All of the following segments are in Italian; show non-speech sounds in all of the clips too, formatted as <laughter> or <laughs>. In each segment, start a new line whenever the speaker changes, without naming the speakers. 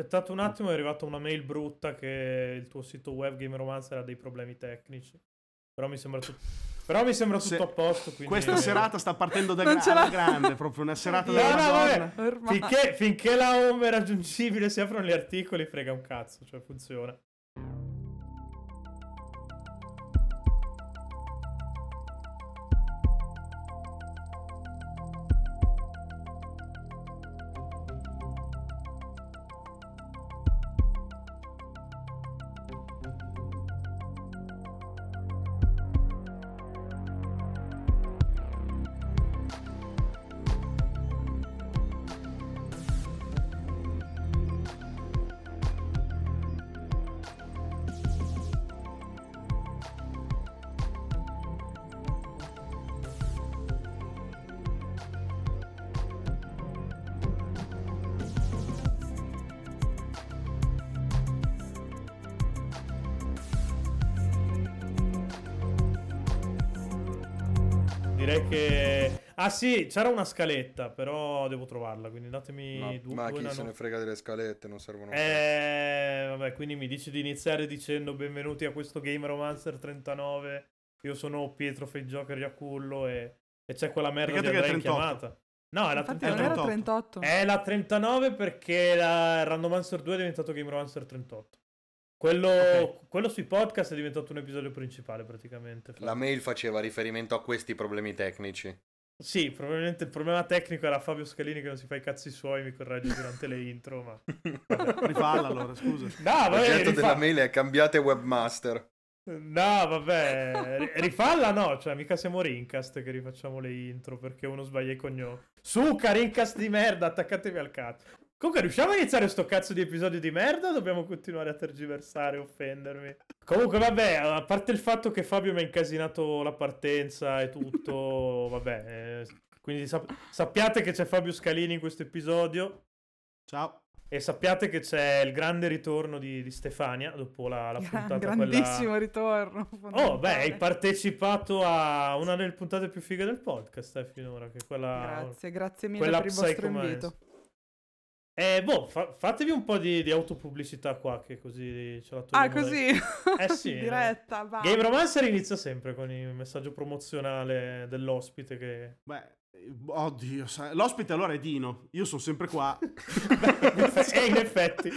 aspettate un attimo, è arrivata una mail brutta che il tuo sito web Gameromancer ha dei problemi tecnici. Però mi sembra tutto, però mi sembra tutto
Se-
a posto. Quindi...
Questa serata sta partendo da gra- alla grande, proprio una serata
No, no, vabbè.
Ormai.
Finché, finché la home è raggiungibile, si aprono gli articoli, frega un cazzo, cioè funziona. Ah sì, c'era una scaletta, però devo trovarla, quindi datemi
Ma,
due,
ma chi se ne frega delle scalette, non servono a
Eh, vabbè, quindi mi dici di iniziare dicendo benvenuti a questo Game Romancer 39. Io sono Pietro Fejjoker Iacullo e, e c'è quella merda
Peccato
di Andrea in
38.
chiamata. No, è la
Infatti
39.
non era
38.
38.
È la 39 perché la Randomancer 2 è diventato Game Romancer 38. Quello,
Ok.
quello sui podcast è diventato un episodio principale praticamente.
La mail faceva riferimento a questi problemi tecnici.
Sì, probabilmente il problema tecnico era Fabio Scalini che non si fa i cazzi suoi, mi corregge durante le intro, ma...
Rifalla allora, scusa. <laughs>
No, vabbè,
L'oggetto
rifa-
della mail è cambiate webmaster.
No, vabbè, ri- rifalla no, cioè mica siamo Rincast che rifacciamo le intro perché uno sbaglia i cognomi. Suca, Rincast di merda, attaccatevi al cazzo. Comunque riusciamo a iniziare sto cazzo di episodio di merda o dobbiamo continuare a tergiversare e offendermi? Comunque vabbè, a parte il fatto che Fabio mi ha incasinato la partenza e tutto, <laughs> vabbè, eh, quindi sap- sappiate che c'è Fabio Scalini in questo episodio
Ciao.
e sappiate che c'è il grande ritorno di, di Stefania dopo la, la <laughs> puntata quella...
Grandissimo ritorno.
Oh, beh, hai partecipato a una delle puntate più fighe del podcast eh, finora, che quella...
Grazie, grazie mille
quella
per il vostro invito.
Eh, boh, fa- fatevi un po' di, di autopubblicità qua, che così ce la
Ah,
togliamo
così?
dai- Eh <laughs> sì,
Diretta, va.
Game Romancer inizia sempre con il messaggio promozionale dell'ospite che...
Beh, oddio, sai- l'ospite allora è Dino. Io sono sempre qua. <laughs> <laughs>
eh, in effetti.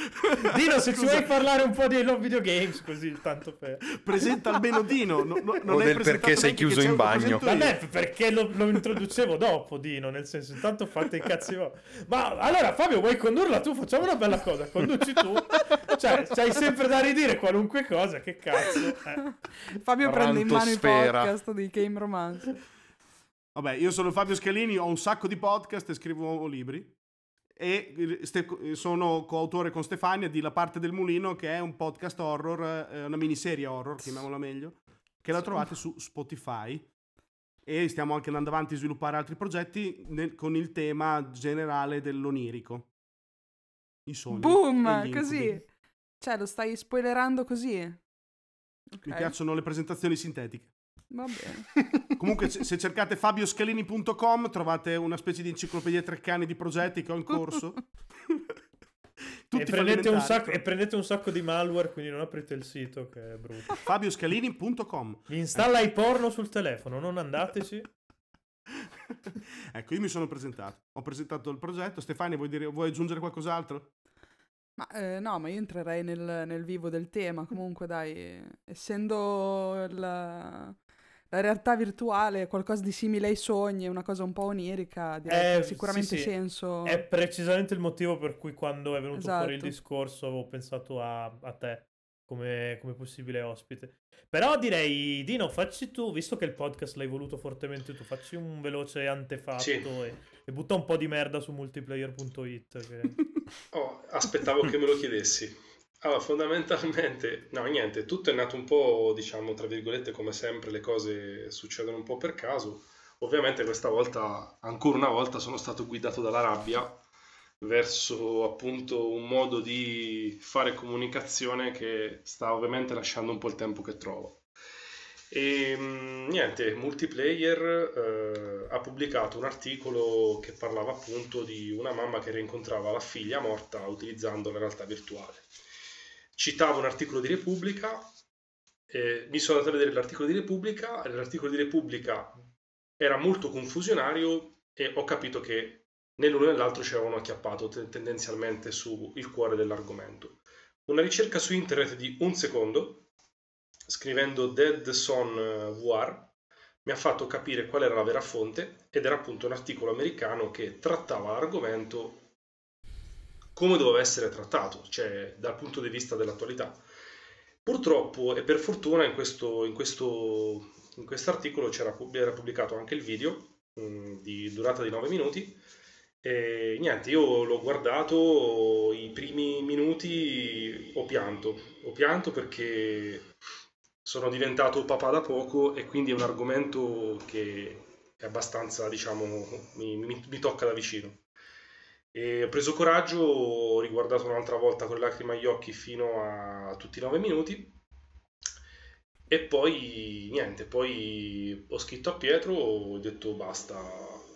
Dino, se ci vuoi parlare un po' di Love Video Games, così, tanto per...
Presenta almeno Dino. no- no- non
O del perché sei chiuso in bagno.
Vabbè, perché lo, lo introducevo dopo, Dino, nel senso, intanto fate i cazzi. Ma allora, Fabio, vuoi condurla tu? Facciamo una bella cosa, conduci tu. Cioè, c'hai sempre da ridire qualunque cosa, che cazzo. Eh.
Fabio prende in mano il
Rantosfera.
podcast di Game Romance.
Vabbè, io sono Fabio Scalini, ho un sacco di podcast e scrivo libri. E ste- sono coautore con Stefania di La parte del mulino, che è un podcast horror, eh, una miniserie horror, chiamiamola meglio, che la trovate su Spotify. E stiamo anche andando avanti a sviluppare altri progetti nel- con il tema generale dell'onirico. I sogni.
Boom! Così. Cioè, lo stai spoilerando così? Ok,
Mi piacciono le presentazioni sintetiche.
Va bene. <laughs>
Comunque, se cercate fabioscalini.com trovate una specie di enciclopedia treccani di progetti che ho in corso. <laughs> <laughs>
E
Tutti
prendete, un sacco, e prendete un sacco di malware, quindi non aprite il sito, che è brutto.
fabioscalini.com
Vi installa i porno sul telefono, non andateci.
Ecco, io mi sono presentato. Ho presentato il progetto. Stefania, vuoi, dire- vuoi aggiungere qualcos'altro?
Ma eh, no, ma io entrerei nel, nel vivo del tema. Comunque, dai, essendo la, la realtà virtuale qualcosa di simile ai sogni, una cosa un po' onirica, direi
Eh,
sicuramente
sì, sì.
senso.
È precisamente il motivo per cui quando è venuto fuori il
Esatto.
discorso avevo pensato a, a te come, come possibile ospite. Però direi, Dino, facci tu, visto che il podcast l'hai voluto fortemente tu, facci un veloce antefatto
Sì.
e, e butta un po' di merda su multiplayer.it. Che... <laughs>
Oh, aspettavo che me lo chiedessi. Allora, fondamentalmente, no, niente, tutto è nato un po', diciamo, tra virgolette, come sempre, le cose succedono un po' per caso. Ovviamente questa volta, ancora una volta, sono stato guidato dalla rabbia verso appunto un modo di fare comunicazione che sta ovviamente lasciando un po' il tempo che trovo. E mh, niente, Multiplayer eh, ha pubblicato un articolo che parlava appunto di una mamma che rincontrava la figlia morta utilizzando la realtà virtuale. Citava un articolo di Repubblica, eh, mi sono andato a vedere l'articolo di Repubblica, l'articolo di Repubblica era molto confusionario e ho capito che né l'uno né l'altro ci avevano acchiappato te- tendenzialmente sul cuore dell'argomento. Una ricerca su internet di un secondo scrivendo Dead Son VR mi ha fatto capire qual era la vera fonte ed era appunto un articolo americano che trattava l'argomento come doveva essere trattato, cioè dal punto di vista dell'attualità. Purtroppo e per fortuna in questo, in questo in articolo c'era era pubblicato anche il video mh, mm, di durata di 9 minuti e niente, io l'ho guardato i primi minuti ho pianto, ho pianto perché sono diventato papà da poco e quindi è un argomento che è abbastanza, diciamo, mi, mi, mi tocca da vicino. E ho preso coraggio, ho riguardato un'altra volta con le lacrime agli occhi fino a tutti i nove minuti e poi niente, poi ho scritto a Pietro, ho detto basta,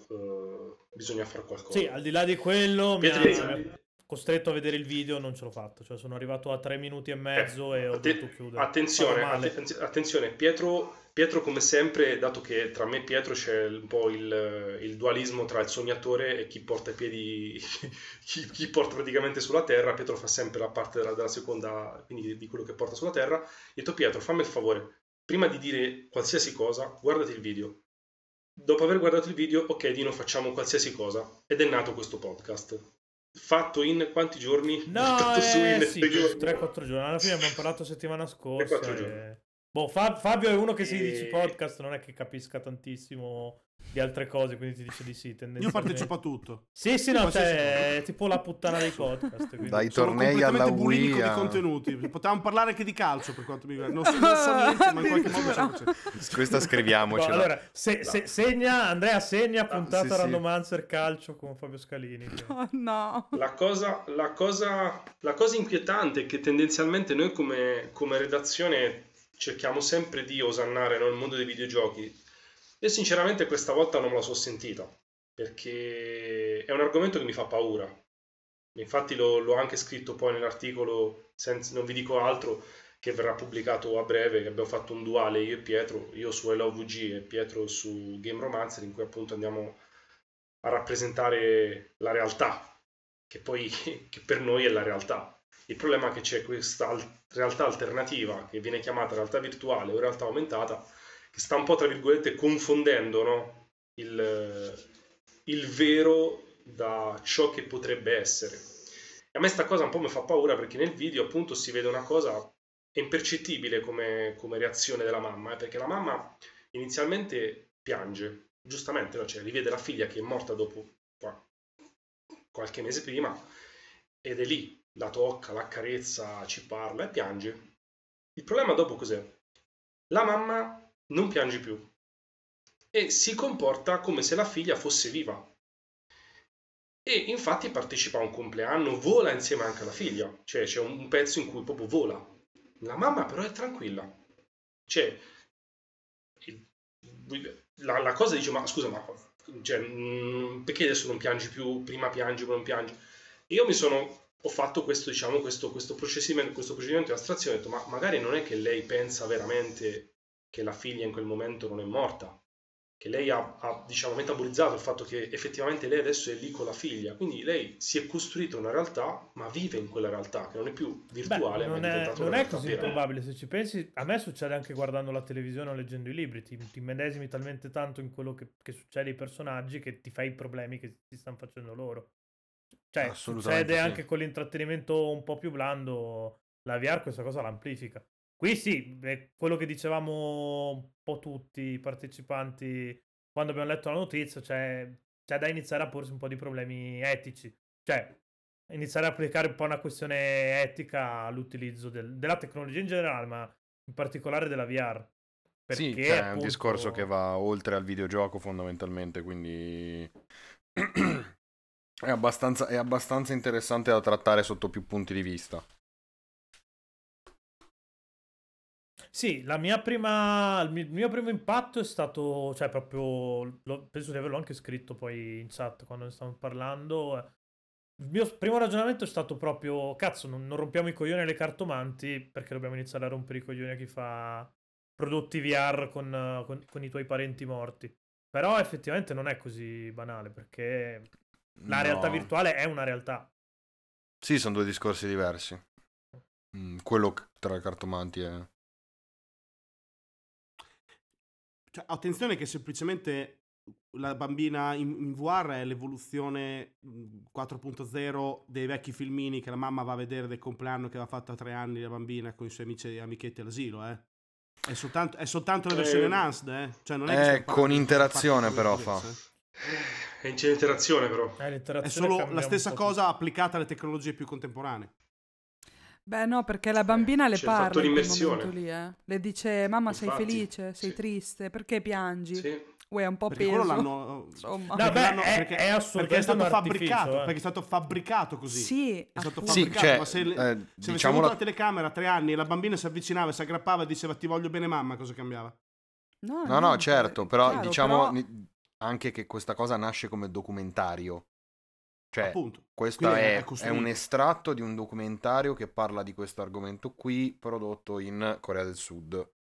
uh, bisogna fare qualcosa.
Sì, al di là di quello
Pietro,
mi ha, costretto a vedere il video non ce l'ho fatto, cioè sono arrivato a tre minuti e mezzo eh, e ho dovuto chiudere.
Attenzione, att- attenzione, Pietro, Pietro come sempre, dato che tra me e Pietro c'è un po' il, il dualismo tra il sognatore e chi porta i piedi, <laughs> chi, chi, porta praticamente sulla terra, Pietro fa sempre la parte della, della seconda, quindi di quello che porta sulla terra. Ho detto Pietro, fammi il favore, prima di dire qualsiasi cosa, guardati il video. Dopo aver guardato il video, ok Dino, facciamo qualsiasi cosa. Ed è nato questo podcast fatto in quanti giorni?
No, <laughs> eh, su in sì, 3-4 giorni. Alla fine abbiamo parlato settimana scorsa. E... Boh, Fabio è uno che e... si dice podcast, non è che capisca tantissimo di altre cose, quindi ti dice di sì.
Io partecipo a tutto.
Sì, sì, no, cioè, è tipo la puttana dei podcast. Quindi.
Dai tornei alla Wii.
Di contenuti. Potevamo parlare anche di calcio per quanto mi riguarda. Non, so, non so <laughs> niente, ma in qualche modo c'è.
Questa scriviamocela.
No, allora, se, se, segna, Andrea segna puntata ah, sì, Randomancer sì. calcio con Fabio Scalini. <laughs>
Oh, no.
La cosa, la, cosa, la cosa inquietante è che tendenzialmente noi come, come redazione cerchiamo sempre di osannare no, il mondo dei videogiochi e sinceramente questa volta non me la sono sentita, perché è un argomento che mi fa paura. Infatti l'ho, l'ho anche scritto poi nell'articolo, senza, non vi dico altro, che verrà pubblicato a breve, che abbiamo fatto un duale io e Pietro, io su LOVG e Pietro su Game Romancer, in cui appunto andiamo a rappresentare la realtà, che poi <laughs> che per noi è la realtà. Il problema è che c'è questa realtà alternativa che viene chiamata realtà virtuale o realtà aumentata, che sta un po' tra virgolette confondendo no? il, il vero da ciò che potrebbe essere. E a me sta cosa un po' mi fa paura perché nel video appunto si vede una cosa impercettibile come, come reazione della mamma, eh, perché la mamma inizialmente piange, giustamente, no? cioè rivede la figlia che è morta dopo qualche mese prima ed è lì, la tocca, la carezza, ci parla e piange. Il problema dopo cos'è? La mamma non piange più e si comporta come se la figlia fosse viva. E infatti partecipa a un compleanno, vola insieme anche alla figlia, cioè c'è un pezzo in cui proprio vola. La mamma però è tranquilla. Cioè, la, la cosa dice, ma scusa, ma cioè, mm, perché adesso non piangi più, prima piangi, poi non piangi? Io mi sono, ho fatto questo, diciamo, questo, questo procedimento, questo procedimento di astrazione, ho detto, ma magari non è che lei pensa veramente che la figlia in quel momento non è morta, che lei ha, ha diciamo, metabolizzato il fatto che effettivamente lei adesso è lì con la figlia, quindi lei si è costruita una realtà, ma vive in quella realtà, che non è più virtuale.
Beh, non è, non è così vera. probabile, se ci pensi, a me succede anche guardando la televisione o leggendo i libri, ti, ti medesimi talmente tanto in quello che, che succede ai personaggi che ti fai i problemi che ti stanno facendo loro. Cioè, succede sì. anche con l'intrattenimento un po' più blando, la VR questa cosa l'amplifica. Qui sì, è quello che dicevamo un po' tutti i partecipanti quando abbiamo letto la notizia, cioè c'è da iniziare a porsi un po' di problemi etici, cioè iniziare a applicare un po' una questione etica all'utilizzo del, della tecnologia in generale, ma in particolare della VR.
Perché, sì, c'è appunto... un discorso che va oltre al videogioco fondamentalmente, quindi <clears throat> è abbastanza, è abbastanza interessante da trattare sotto più punti di vista.
Sì, la mia prima, il mio primo impatto è stato, cioè proprio, penso di averlo anche scritto poi in chat quando ne stavamo parlando. Il mio primo ragionamento è stato proprio, cazzo, non, non rompiamo i coglioni alle cartomanti perché dobbiamo iniziare a rompere i coglioni a chi fa prodotti VR con, con, con i tuoi parenti morti. Però effettivamente non è così banale perché la no. realtà virtuale è una realtà.
Sì, sono due discorsi diversi. Mm, quello tra cartomanti è...
Cioè, attenzione che semplicemente la bambina in, in VR è l'evoluzione 4.0 dei vecchi filmini che la mamma va a vedere del compleanno che aveva fatto a tre anni la bambina con i suoi amici e amichetti all'asilo, eh. È soltanto, è soltanto la versione eh, enhanced, eh? Cioè non è,
è con interazione però fa.
È in interazione però.
Eh, è solo la stessa cosa applicata alle tecnologie più contemporanee.
Beh, no, perché la bambina le parla in quel momento lì, eh. Le dice, mamma Infatti, sei felice, sei sì. triste, perché piangi? Sì. Uè, è un po' perché peso.
l'hanno... <laughs> Insomma. No, beh, l'hanno, è, perché, è perché è stato fabbricato, eh. perché è stato fabbricato così.
Sì,
è stato fabbricato, sì, cioè, ma se, eh, se diciamo la... la telecamera a tre anni e la bambina si avvicinava, si aggrappava e diceva ti voglio bene mamma, cosa cambiava?
No, no, no certo, però chiaro, diciamo però... anche che questa cosa nasce come documentario. Cioè, Appunto. questo è, è, è, un estratto di un documentario che parla di questo argomento qui, prodotto in Corea del Sud,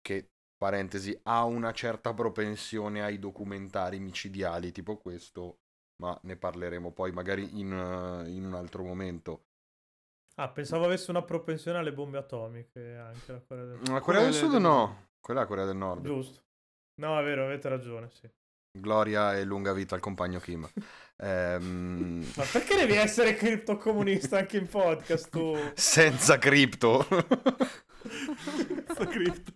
che, parentesi, ha una certa propensione ai documentari micidiali tipo questo, ma ne parleremo poi magari in, uh, in un altro momento.
Ah, pensavo avesse una propensione alle bombe atomiche anche la Corea del Sud.
La Corea del Sud no, quella è la Corea del Nord.
Giusto. No, è vero, avete ragione, sì.
Gloria e lunga vita al compagno Kim.
Ehm... Ma perché devi essere criptocomunista anche in podcast tu?
Senza cripto.
Senza cripto.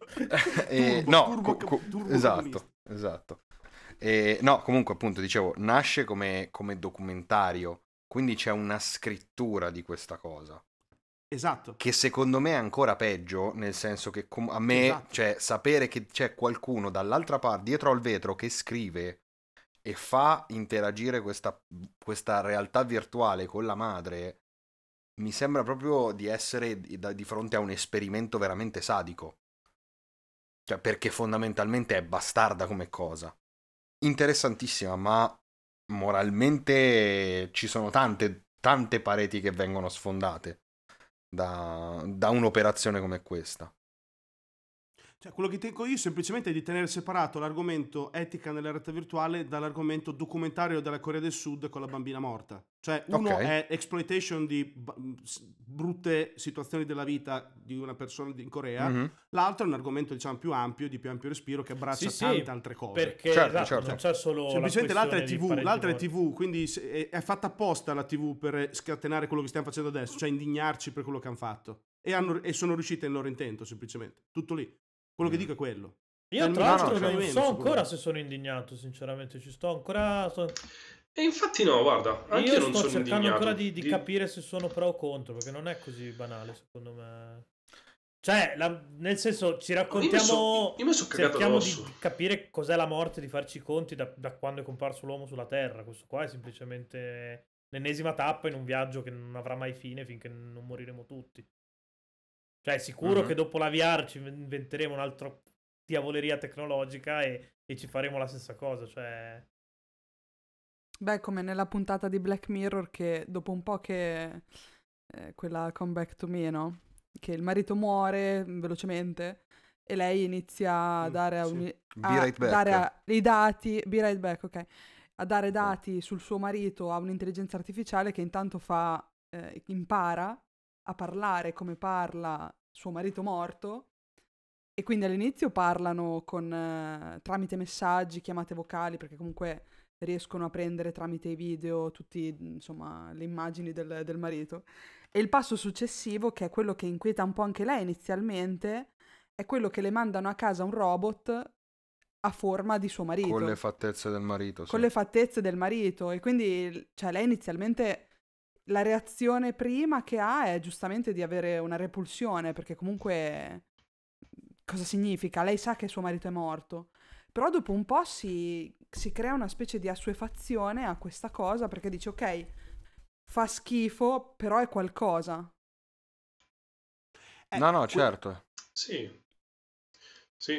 e, turbo, no, turbo, co- turbo esatto, esatto. E, no, comunque appunto dicevo, nasce come, come documentario, quindi c'è una scrittura di questa cosa.
Esatto.
Che secondo me è ancora peggio, nel senso che com- a me, esatto. cioè, sapere che c'è qualcuno dall'altra parte, dietro al vetro, che scrive e fa interagire questa, questa realtà virtuale con la madre, mi sembra proprio di essere di, di fronte a un esperimento veramente sadico. Cioè, perché fondamentalmente è bastarda come cosa. Interessantissima, ma moralmente ci sono tante, tante pareti che vengono sfondate da, da un'operazione come questa.
Cioè, quello che dico io semplicemente è di tenere separato l'argomento etica nella realtà virtuale dall'argomento documentario della Corea del Sud con la bambina morta. Cioè, uno okay. è exploitation di b- brutte situazioni della vita di una persona in Corea, mm-hmm. l'altro è un argomento, diciamo, più ampio, di più ampio respiro, che abbraccia sì, tante sì, altre cose.
Perché certo, esatto, certo. non c'è solo
Semplicemente l'altra è TV, l'altra è TV, quindi è, fatta apposta la TV per scatenare quello che stiamo facendo adesso, cioè indignarci per quello che hanno fatto. E, hanno, e sono riusciti nel loro intento, semplicemente. Tutto lì. Quello che dico è quello.
Io tra l'altro no, non so ancora se sono indignato, sinceramente, ci sto ancora... Sto...
E infatti no, guarda, anche io, io
sto cercando
indignato.
ancora di, di, di, capire se sono pro o contro, perché non è così banale, secondo me. Cioè, la, nel senso, ci raccontiamo...
Io mi sono so cerchiamo
addosso. di capire cos'è la morte, di farci i conti da, da, quando è comparso l'uomo sulla Terra. Questo qua è semplicemente l'ennesima tappa in un viaggio che non avrà mai fine finché non moriremo tutti. Cioè, è sicuro mm-hmm. che dopo la VR ci inventeremo un'altra diavoleria tecnologica e, e, ci faremo la stessa cosa, cioè...
Beh, come nella puntata di Black Mirror che dopo un po' che... Eh, quella Come Back to Me, no? Che il marito muore velocemente e lei inizia a mm, dare, a un, sì. a right dare a, i dati... Be right back, ok. A dare dati sul suo marito a un'intelligenza artificiale che intanto fa... Eh, impara a parlare come parla suo marito morto e quindi all'inizio parlano con, eh, tramite messaggi, chiamate vocali, perché comunque riescono a prendere tramite i video tutte le immagini del, del, marito. E il passo successivo, che è quello che inquieta un po' anche lei inizialmente, è quello che le mandano a casa un robot a forma di suo marito.
Con le fattezze del marito.
Con le fattezze del marito. E quindi, cioè, lei inizialmente la reazione prima che ha è giustamente di avere una repulsione, perché comunque cosa significa? Lei sa che suo marito è morto, però dopo un po' si, si crea una specie di assuefazione a questa cosa perché dice ok, fa schifo, però è qualcosa.
Eh, no, no, certo.
Sì. Sì,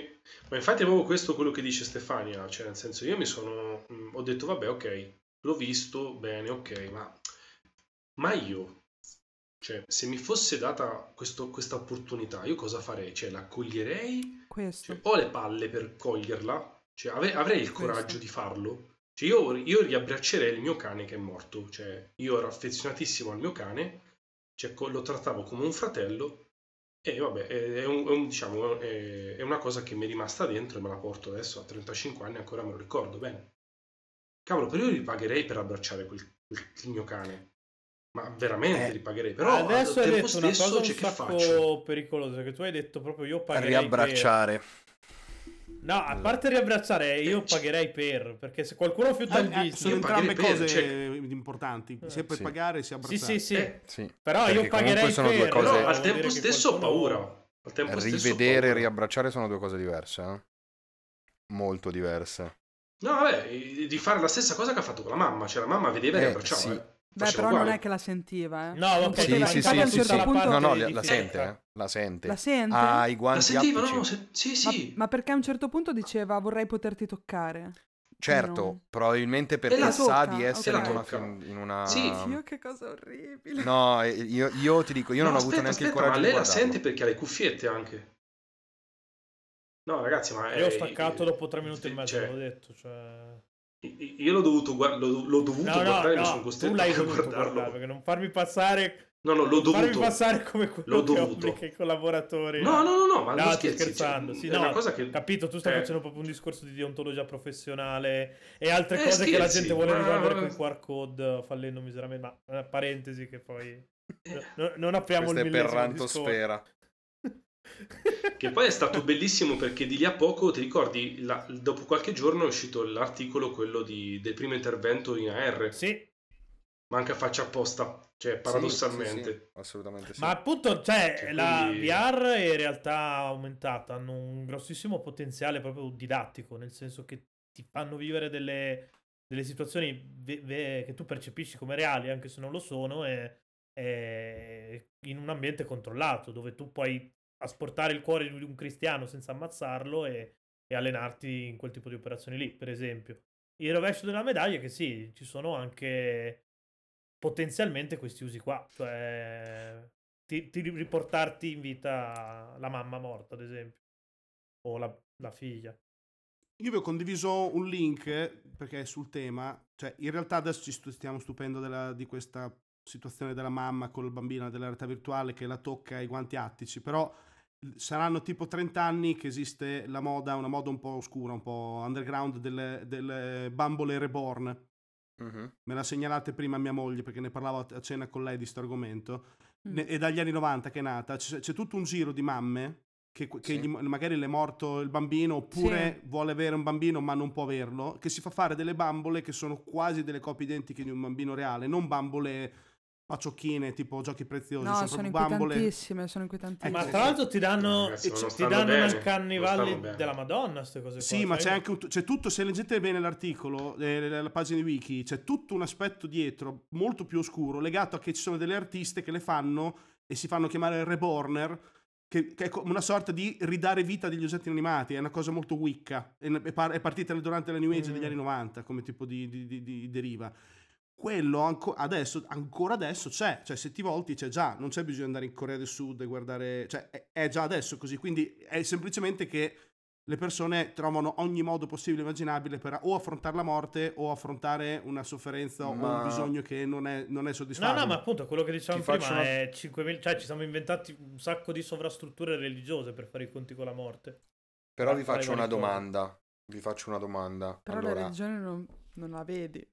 ma infatti è proprio questo quello che dice Stefania, cioè nel senso io mi sono, mh, ho detto vabbè ok, l'ho visto, bene, ok, ma, ma io, cioè se mi fosse data questo, questa opportunità, io cosa farei? Cioè la coglierei? Cioè, ho le palle per coglierla? Cioè avrei, avrei il coraggio questo. di farlo? Cioè io, io riabbraccerei il mio cane che è morto, cioè io ero affezionatissimo al mio cane, cioè, lo trattavo come un fratello e vabbè, è, un, è, un, diciamo, è, è, una cosa che mi è rimasta dentro e me la porto adesso a 35 anni, ancora me lo ricordo bene. Cavolo, però io ripagherei per abbracciare quel, quel, il mio cane. Ma veramente eh, ripagherei. Però
adesso hai detto una cosa un sacco pericolosa, che tu hai detto proprio io pagherei
Riabbracciare. Per...
No, a parte riabbracciare, io pagherei per, perché se qualcuno fiuta il
visto... sono entrambe per, cose cioè... importanti, sia per sì. pagare sia abbracciare.
Sì, sì, sì. Eh, sì. Però io pagherei
sono
per...
Due cose...
Però al tempo stesso ho paura. Al tempo
Rivedere e riabbracciare sono due cose diverse, eh? Molto diverse.
No, vabbè, di fare la stessa cosa che ha fatto con la mamma, cioè la mamma vedeva e eh, riabbracciava, sì. eh.
Beh, però uguale. non è che la sentiva, eh.
No, ok,
sì, sì, sì, sì, sì. Punto... No, no, la sente, eh. La sente.
La sente?
Ha i guanti
La sentiva, no, se... sì, sì.
Ma, ma, perché a un certo punto diceva vorrei poterti toccare?
Certo, no. probabilmente perché sa di essere okay. in, una, film, in una...
Sì. Io che cosa orribile.
No, io, io ti dico, io no, non aspetta, ho avuto neanche aspetta, il coraggio
ma
lei
la sente perché ha le cuffiette anche. No, ragazzi, ma...
Io ho staccato dopo tre minuti e mezzo, cioè... l'ho detto, cioè...
Io l'ho dovuto, guard- l'ho, l'ho dovuto no, guardare, no, no, sono costretto
a guardarlo. perché non farmi passare
No, no, l'ho dovuto.
Farmi passare come quello l'ho che dovuto. i collaboratori.
No, no, no, no, ma
no,
non
scherzi, scherzando. Cioè, sì, no, cosa che... capito, tu stai eh. facendo proprio un discorso di deontologia professionale e altre eh, cose scherzi, che la gente vuole ma... risolvere con QR code fallendo miseramente, ma una parentesi che poi no, non apriamo
Questa il millesimo è per rantosfera.
Che poi è stato bellissimo perché di lì a poco, ti ricordi, la, dopo qualche giorno è uscito l'articolo, quello di, del primo intervento in AR.
Sì.
Manca faccia apposta, cioè paradossalmente. Sì, sì, sì.
Assolutamente sì.
Ma appunto, cioè, cioè la quindi... VR è in realtà aumentata, hanno un grossissimo potenziale proprio didattico, nel senso che ti fanno vivere delle, delle situazioni ve- ve- che tu percepisci come reali, anche se non lo sono, e, e in un ambiente controllato, dove tu puoi asportare il cuore di un cristiano senza ammazzarlo e, e allenarti in quel tipo di operazioni lì, per esempio. Il rovescio della medaglia è che sì, ci sono anche potenzialmente questi usi qua, cioè ti, ti riportarti in vita la mamma morta, ad esempio, o la, la figlia.
Io vi ho condiviso un link perché è sul tema, cioè in realtà adesso ci stiamo stupendo della, di questa situazione della mamma con il bambino della realtà virtuale che la tocca ai guanti attici, però saranno tipo 30 anni che esiste la moda, una moda un po' oscura, un po' underground delle, delle bambole reborn. Uh-huh. Me la segnalate prima mia moglie perché ne parlavo a cena con lei di questo argomento. Mm. È dagli anni 90 che è nata. C'è, c'è tutto un giro di mamme che, che sì. gli, magari le è morto il bambino oppure sì. vuole avere un bambino ma non può averlo, che si fa fare delle bambole che sono quasi delle copie identiche di un bambino reale, non bambole paciocchine tipo giochi preziosi
no,
sono,
sono
inquietantissime
sono inquietantissime.
Ma tra l'altro ti danno, Ragazzi, ti danno nel carnivalli della madonna queste cose
sì qua, ma c'è anche un, c'è tutto se leggete bene l'articolo eh, la pagina di wiki c'è tutto un aspetto dietro molto più oscuro legato a che ci sono delle artiste che le fanno e si fanno chiamare reborner che, che, è una sorta di ridare vita degli oggetti animati, è una cosa molto wicca, è, è partita durante la New Age mm. degli anni 90 come tipo di, di, di, di deriva quello anco, adesso, ancora adesso c'è, cioè se ti volti c'è già, non c'è bisogno di andare in Corea del Sud e guardare, cioè è, è già adesso così, quindi è semplicemente che le persone trovano ogni modo possibile e immaginabile per o affrontare la morte o affrontare una sofferenza ma... o un bisogno che non è, non è soddisfatto.
No, no, ma appunto quello che dicevamo prima una... è 5.000, cioè ci siamo inventati un sacco di sovrastrutture religiose per fare i conti con la morte.
Però vi faccio una domanda, vi faccio una domanda.
Però allora... la religione non, non la vedi.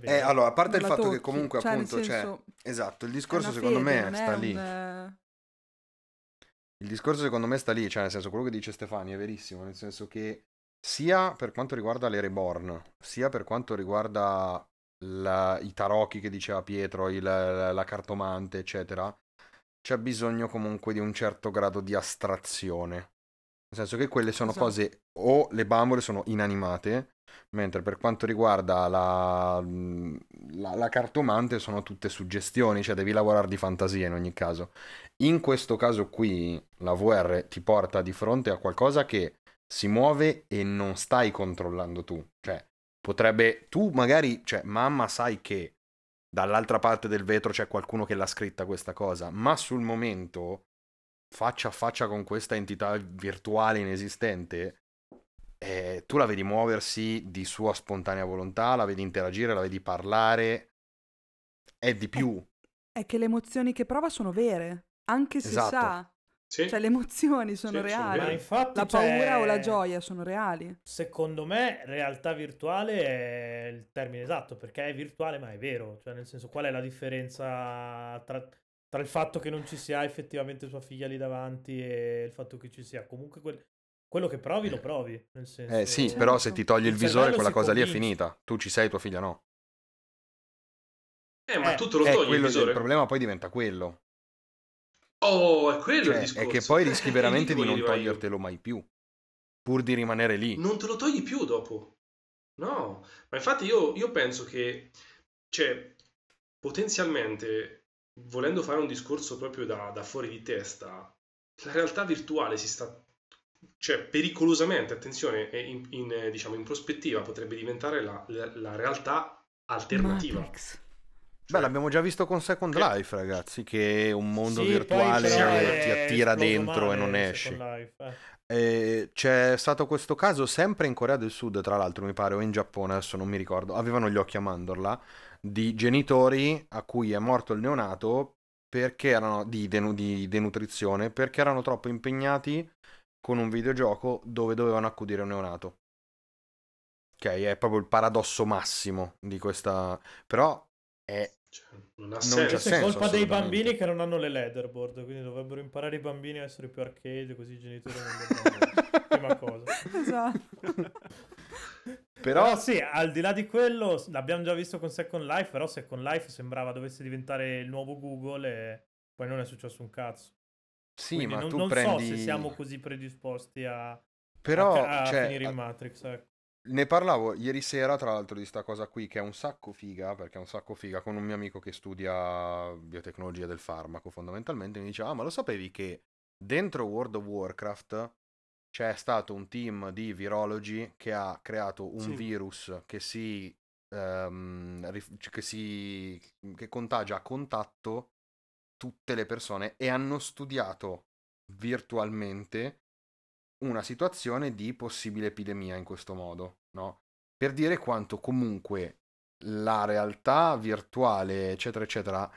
Eh, allora, a parte il fatto tocchi. che comunque cioè, appunto c'è... Cioè, esatto, il discorso secondo fede, me sta lì. Un... Il discorso secondo me sta lì, cioè nel senso quello che dice Stefani è verissimo, nel senso che sia per quanto riguarda le reborn, sia per quanto riguarda la, i tarocchi che diceva Pietro, il, la, la cartomante, eccetera, c'è bisogno comunque di un certo grado di astrazione. Nel senso che quelle sono esatto. cose o le bambole sono inanimate, mentre per quanto riguarda la, la, la, cartomante sono tutte suggestioni, cioè devi lavorare di fantasia in ogni caso. In questo caso qui la VR ti porta di fronte a qualcosa che si muove e non stai controllando tu. Cioè, potrebbe tu magari, cioè, mamma sai che dall'altra parte del vetro c'è qualcuno che l'ha scritta questa cosa, ma sul momento faccia a faccia con questa entità virtuale inesistente, eh, tu la vedi muoversi di sua spontanea volontà, la vedi interagire, la vedi parlare, è di più.
È, è che le emozioni che prova sono vere, anche se esatto. sa. Sì. Cioè le emozioni sono sì, reali. Sono infatti, la paura cioè... o la gioia sono reali.
Secondo me realtà virtuale è il termine esatto, perché è virtuale ma è vero. Cioè nel senso qual è la differenza tra tra il fatto che non ci sia effettivamente sua figlia lì davanti e il fatto che ci sia comunque quel... quello che provi lo provi. Nel senso...
Eh sì, però se ti togli il, il visore quella cosa convince. lì è finita. Tu ci sei, tua figlia no.
Eh, ma eh, tu te lo eh, togli il visore.
Il problema poi diventa quello.
Oh, è quello cioè, il discorso.
È che poi <laughs> rischi veramente di non togliertelo mai più. Pur di rimanere lì.
Non te lo togli più dopo. No, ma infatti io, io penso che, cioè, potenzialmente volendo fare un discorso proprio da, da fuori di testa, la realtà virtuale si sta cioè pericolosamente, attenzione, in, in, diciamo, in prospettiva potrebbe diventare la, la, la realtà alternativa. Matrix.
Cioè, Beh, l'abbiamo già visto con Second che... Life, ragazzi, che è un mondo sì, virtuale che ti attira dentro e non esci. Life, eh. E c'è stato questo caso sempre in Corea del Sud, tra l'altro, mi pare, o in Giappone, adesso non mi ricordo. Avevano gli occhi a mandorla di genitori a cui è morto il neonato perché erano di, denu- di denutrizione perché erano troppo impegnati con un videogioco dove dovevano accudire un neonato. Ok, è proprio il paradosso massimo di questa. Però è.
Cioè, non ha senso.
Questa è colpa dei bambini che non hanno le leaderboard. Quindi dovrebbero imparare i bambini a essere più arcade, così i genitori non <laughs> devono. Prima cosa. Esatto. Però... però sì, al di là di quello, l'abbiamo già visto con Second Life, però Second Life sembrava dovesse diventare il nuovo Google e poi non è successo un cazzo.
Sì,
Quindi
ma
non, non
prendi...
so se siamo così predisposti a,
però,
a, a
cioè,
finire in Matrix. Ecco.
Ne parlavo ieri sera, tra l'altro, di sta cosa qui, che è un sacco figa, perché è un sacco figa, con un mio amico che studia biotecnologia del farmaco, fondamentalmente, mi diceva, ah, ma lo sapevi che dentro World of Warcraft c'è stato un team di virologi che ha creato un sì. virus che si, um, che si che contagia a contatto tutte le persone e hanno studiato virtualmente una situazione di possibile epidemia in questo modo, no? Per dire quanto comunque la realtà virtuale, eccetera, eccetera,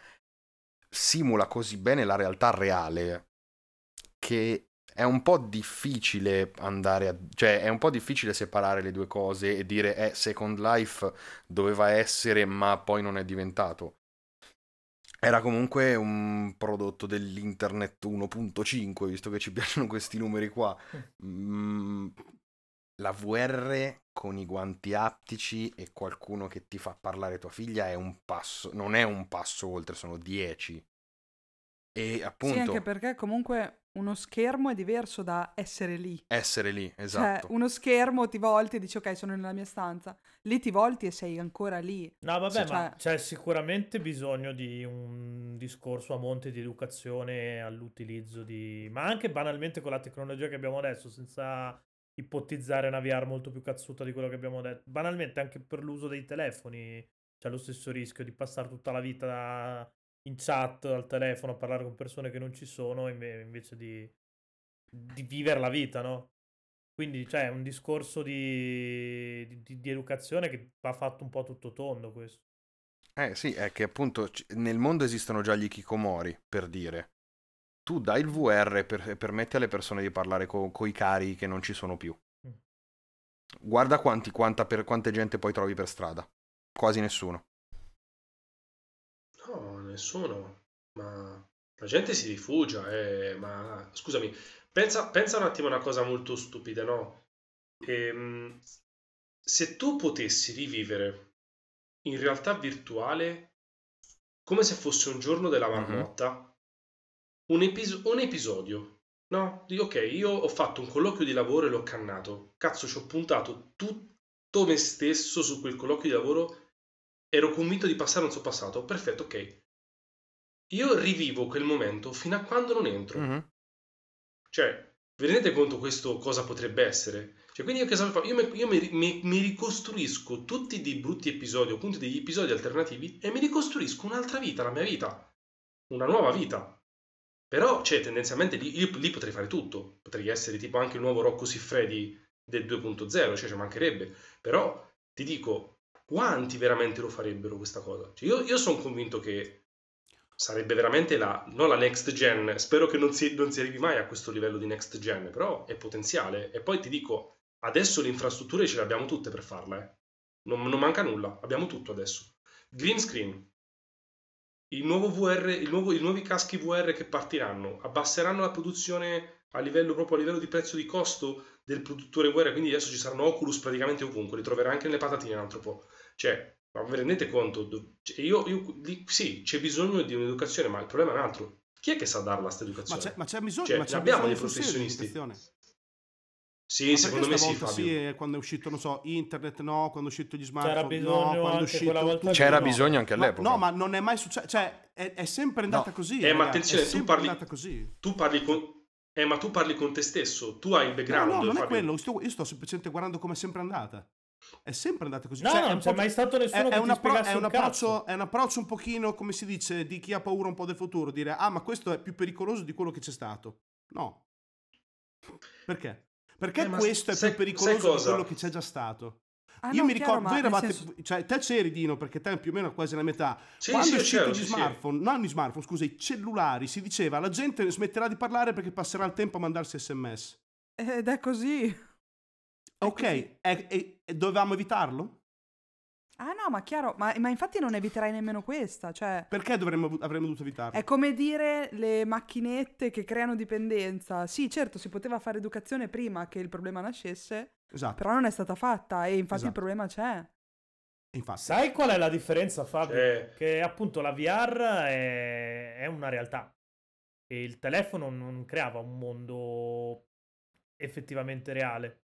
simula così bene la realtà reale che è un po' difficile andare a... cioè è un po' difficile separare le due cose e dire eh, Second Life doveva essere ma poi non è diventato. Era comunque un prodotto dell'internet 1.5, visto che ci piacciono questi numeri qua. Mm, la VR con i guanti aptici e qualcuno che ti fa parlare tua figlia è un passo, non è un passo oltre, sono 10. E appunto... Sì,
anche perché comunque uno schermo è diverso da essere lì.
Essere lì,
cioè,
esatto.
Cioè, uno schermo ti volti e dici ok, sono nella mia stanza. Lì ti volti e sei ancora lì.
No, vabbè, sì, ma cioè... c'è sicuramente bisogno di un discorso a monte di educazione all'utilizzo di... Ma anche banalmente con la tecnologia che abbiamo adesso, senza ipotizzare una VR molto più cazzuta di quello che abbiamo detto. Banalmente anche per l'uso dei telefoni c'è lo stesso rischio di passare tutta la vita da in chat al telefono a parlare con persone che non ci sono invece di, di vivere la vita, no? Quindi c'è cioè, un discorso di, di, di, educazione che va fatto un po' tutto tondo questo.
Eh sì, è che appunto nel mondo esistono già gli Kikomori, per dire. Tu dai il VR e permetti alle persone di parlare con i cari che non ci sono più. Mm. Guarda quanti, quanta, per, quante gente poi trovi per strada. Quasi nessuno
nessuno, ma la gente si rifugia, eh, ma scusami, pensa, pensa un attimo a una cosa molto stupida, no? Ehm, se tu potessi rivivere in realtà virtuale come se fosse un giorno della marmotta, mm-hmm. un, episo- un episodio No, dico ok, io ho fatto un colloquio di lavoro e l'ho cannato. Cazzo, ci ho puntato tutto me stesso su quel colloquio di lavoro. Ero convinto di passare un passato. Perfetto, ok. Io rivivo quel momento fino a quando non entro. Mm-hmm. Cioè, vi rendete conto questo cosa potrebbe essere? Cioè, quindi io che so Io, mi, io mi, mi, mi, ricostruisco tutti dei brutti episodi, o appunto degli episodi alternativi, e mi ricostruisco un'altra vita, la mia vita. Una nuova vita. Però, cioè, tendenzialmente lì, io, lì potrei fare tutto. Potrei essere tipo anche il nuovo Rocco Siffredi del 2.0, cioè ci mancherebbe. Però, ti dico, quanti veramente lo farebbero questa cosa? Cioè, io, io sono convinto che sarebbe veramente la, non la next gen, spero che non si, non si arrivi mai a questo livello di next gen, però è potenziale. E poi ti dico, adesso le infrastrutture ce le abbiamo tutte per farla, eh. non, non manca nulla, abbiamo tutto adesso. Green screen, il nuovo VR, il nuovo, i nuovi caschi VR che partiranno abbasseranno la produzione a livello proprio a livello di prezzo di costo del produttore VR, quindi adesso ci saranno Oculus praticamente ovunque, li troverai anche nelle patatine un altro po'. Cioè, ma vi rendete conto? Cioè, io, io, sì, c'è bisogno di un'educazione, ma il problema è un altro. Chi è che sa darla questa educazione?
Ma c'è, ma c'è bisogno,
cioè,
ma c'è
abbiamo
bisogno
dei professionisti.
Sì, secondo me sì, sì, quando è uscito, non so, internet no, quando è uscito gli smartphone C'era bisogno no, quando è uscito...
C'era no. bisogno anche all'epoca.
no, ma non è mai successo, cioè è, è sempre andata no. così.
Eh, ma attenzione, tu parli, tu parli con... Eh, ma tu parli con te stesso, tu hai il background.
No, no non
Fabio.
è quello, io sto, io sto semplicemente guardando come è sempre andata. È sempre andata così.
No,
cioè,
no, non c'è mai stato nessuno è,
è,
un, appro-
è un, approccio, è un approccio un pochino, come si dice, di chi ha paura un po' del futuro. Dire, ah, ma questo è più pericoloso di quello che c'è stato. No. Perché? Perché eh, questo è più pericoloso di quello che c'è già stato? Ah, Io no, mi ricordo, voi eravate, senso... cioè te c'eri Dino perché te più o meno quasi la metà. Sì, Quando sì, è uscito gli smartphone, sì. non gli smartphone, scusa, i cellulari, si diceva la gente smetterà di parlare perché passerà il tempo a mandarsi sms.
Ed è così.
Ok, è e, e dovevamo evitarlo?
Ah no, ma chiaro, ma, ma, infatti non eviterai nemmeno questa, cioè...
Perché dovremmo, avremmo dovuto evitarlo?
È come dire le macchinette che creano dipendenza. Sì, certo, si poteva fare educazione prima che il problema nascesse, esatto. però non è stata fatta e infatti esatto. il problema c'è.
Infatti. Sai qual è la differenza, Fabio? C'è. Che appunto la VR è, è una realtà e il telefono non creava un mondo effettivamente reale.